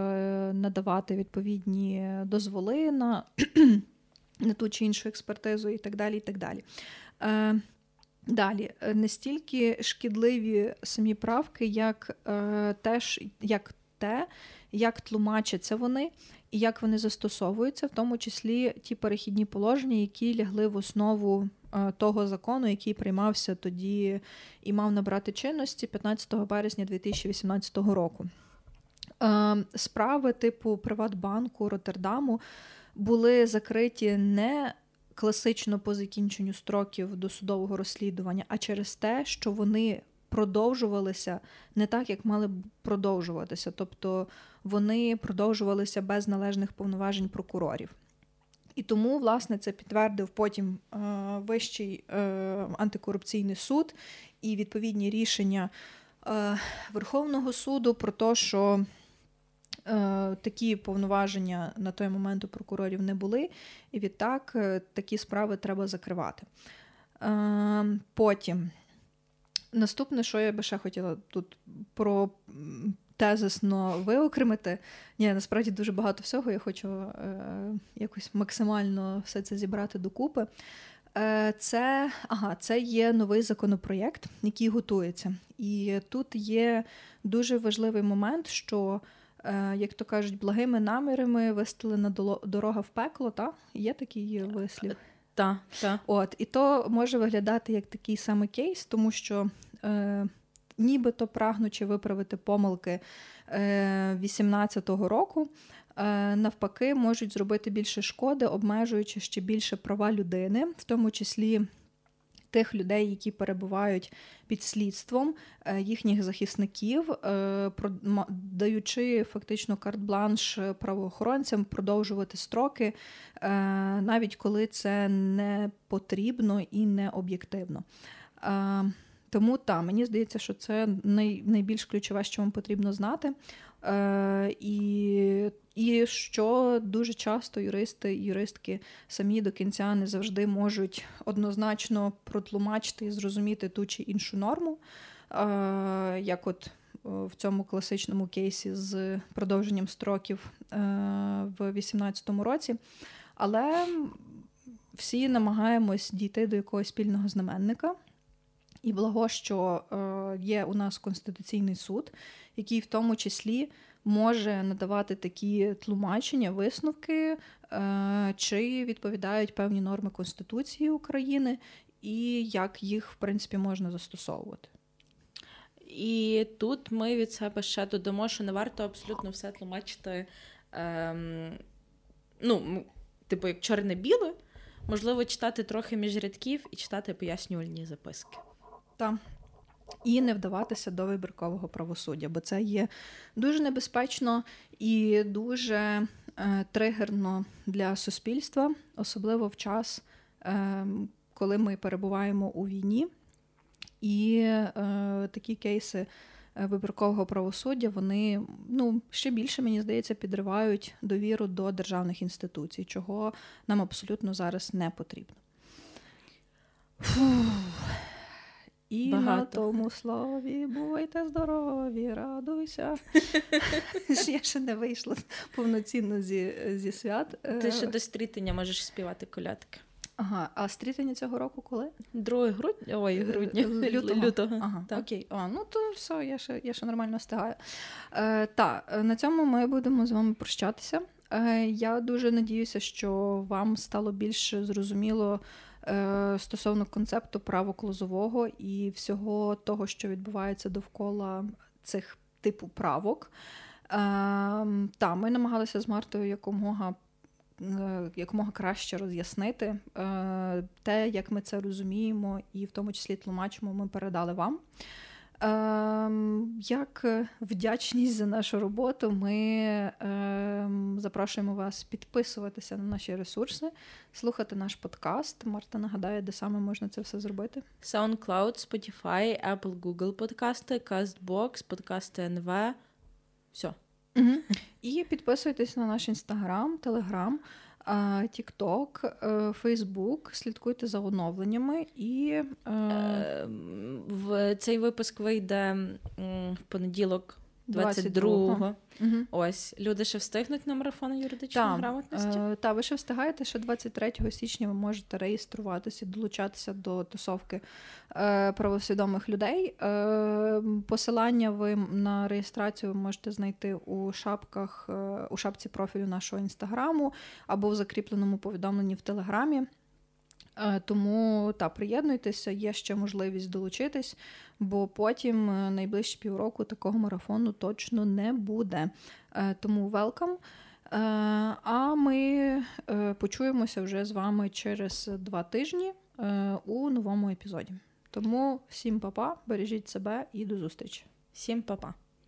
надавати відповідні дозволи на на ту чи іншу експертизу, і так далі. і так далі. Далі, не стільки шкідливі самі правки, як теж як те, як тлумачаться вони і як вони застосовуються, в тому числі ті перехідні положення, які лягли в основу Е, того закону, який приймався тоді і мав набрати чинності 15 березня 2018 року. Е, справи типу Приватбанку Роттердаму були закриті не класично по закінченню строків досудового розслідування, а через те, що вони продовжувалися не так, як мали б продовжуватися. Тобто вони продовжувалися без належних повноважень прокурорів. І тому, власне, це підтвердив потім е, Вищий е, антикорупційний суд і відповідні рішення е, Верховного суду про те, що е, такі повноваження на той момент у прокурорів не були, і відтак е, такі справи треба закривати. Е, потім. Наступне, що я би ще хотіла тут про тезисно виокремити. Ні, насправді дуже багато всього. Я хочу е, якось максимально все це зібрати докупи. Е, Це ага, це є новий законопроєкт, який готується. І тут є дуже важливий момент, що, е, як то кажуть, благими намірами вистелена дорога в пекло. Та? Є такий вислів? Так, та. От, І то може виглядати як такий самий кейс, тому що. Е, нібито прагнучи виправити помилки 18-го е, року. Е, навпаки, можуть зробити більше шкоди, обмежуючи ще більше права людини, в тому числі тих людей, які перебувають під слідством, е, їхніх захисників, даючи фактично карт-бланш правоохоронцям продовжувати строки, навіть коли це не потрібно і не об'єктивно. Тому так, мені здається, що це найбільш ключове, що вам потрібно знати. Е, І і що дуже часто юристи і юристки самі до кінця не завжди можуть однозначно протлумачити і зрозуміти ту чи іншу норму. Е, Як от е, в цьому класичному кейсі з продовженням строків в 2018 році. Але всі намагаємось дійти до якогось спільного знаменника. І благо, що є у нас Конституційний суд, який в тому числі може надавати такі тлумачення, висновки, е, чи відповідають певні норми Конституції України, і як їх, в принципі, можна застосовувати. І тут ми від себе ще додамо, що не варто абсолютно все тлумачити, ем, ну, типу, як чорне-біле, можливо, читати трохи між рядків і читати пояснювальні записки. Та. І не вдаватися до вибіркового правосуддя, бо це є дуже небезпечно і дуже е, тригерно для суспільства, особливо в час, е, коли ми перебуваємо у війні. І е, такі кейси е, вибіркового правосуддя вони ну, ще більше, мені здається, підривають довіру до державних інституцій, чого нам абсолютно зараз не потрібно. Фух. І Багато. на тому слові бувайте здорові, радуйся. Я ще не вийшла повноцінно зі зі свят. Ти ще до стрітення можеш співати колядки. Ага, а стрітення цього року коли? 2 грудня, ой, е, грудня. Лютого. Лютого. Ага, так. окей. А, ну то все, я ще я ще нормально встигаю. Е, Так, на цьому ми будемо з вами прощатися. Е, Я дуже надіюся, що вам стало більш зрозуміло. Е, стосовно концепту правок лозового і всього того, що відбувається довкола цих типу правок. Е, та, ми намагалися з Мартою якомога якомога краще роз'яснити те, як ми це розуміємо, і в тому числі тлумачимо, ми передали вам. Ем, як вдячність за нашу роботу, ми ем, запрошуємо вас підписуватися на наші ресурси, слухати наш подкаст. Марта нагадає, де саме можна це все зробити. SoundCloud, Spotify, Apple, Google подкасти, CastBox, подкасти НВ. Все. Угу. І підписуйтесь на наш інстаграм, телеграм. Тікток, Фейсбук, слідкуйте за оновленнями і е, ем, в цей випуск вийде в понеділок 22-го. Угу. Ось люди ще встигнуть на марафон юридичної та, грамотності. Е, та ви ще встигаєте, що 23 січня ви можете реєструватися, долучатися до тусовки е, правосвідомих людей. Е, посилання ви на реєстрацію можете знайти у шапках, е, у шапці профілю нашого інстаграму або в закріпленому повідомленні в Телеграмі. Е, тому та приєднуйтеся, є ще можливість долучитись, бо потім е, найближчі півроку такого марафону точно не буде. Е, тому велкам. А ми почуємося вже з вами через два тижні у новому епізоді. Тому всім па-па, бережіть себе і до зустрічі. Всім па-па.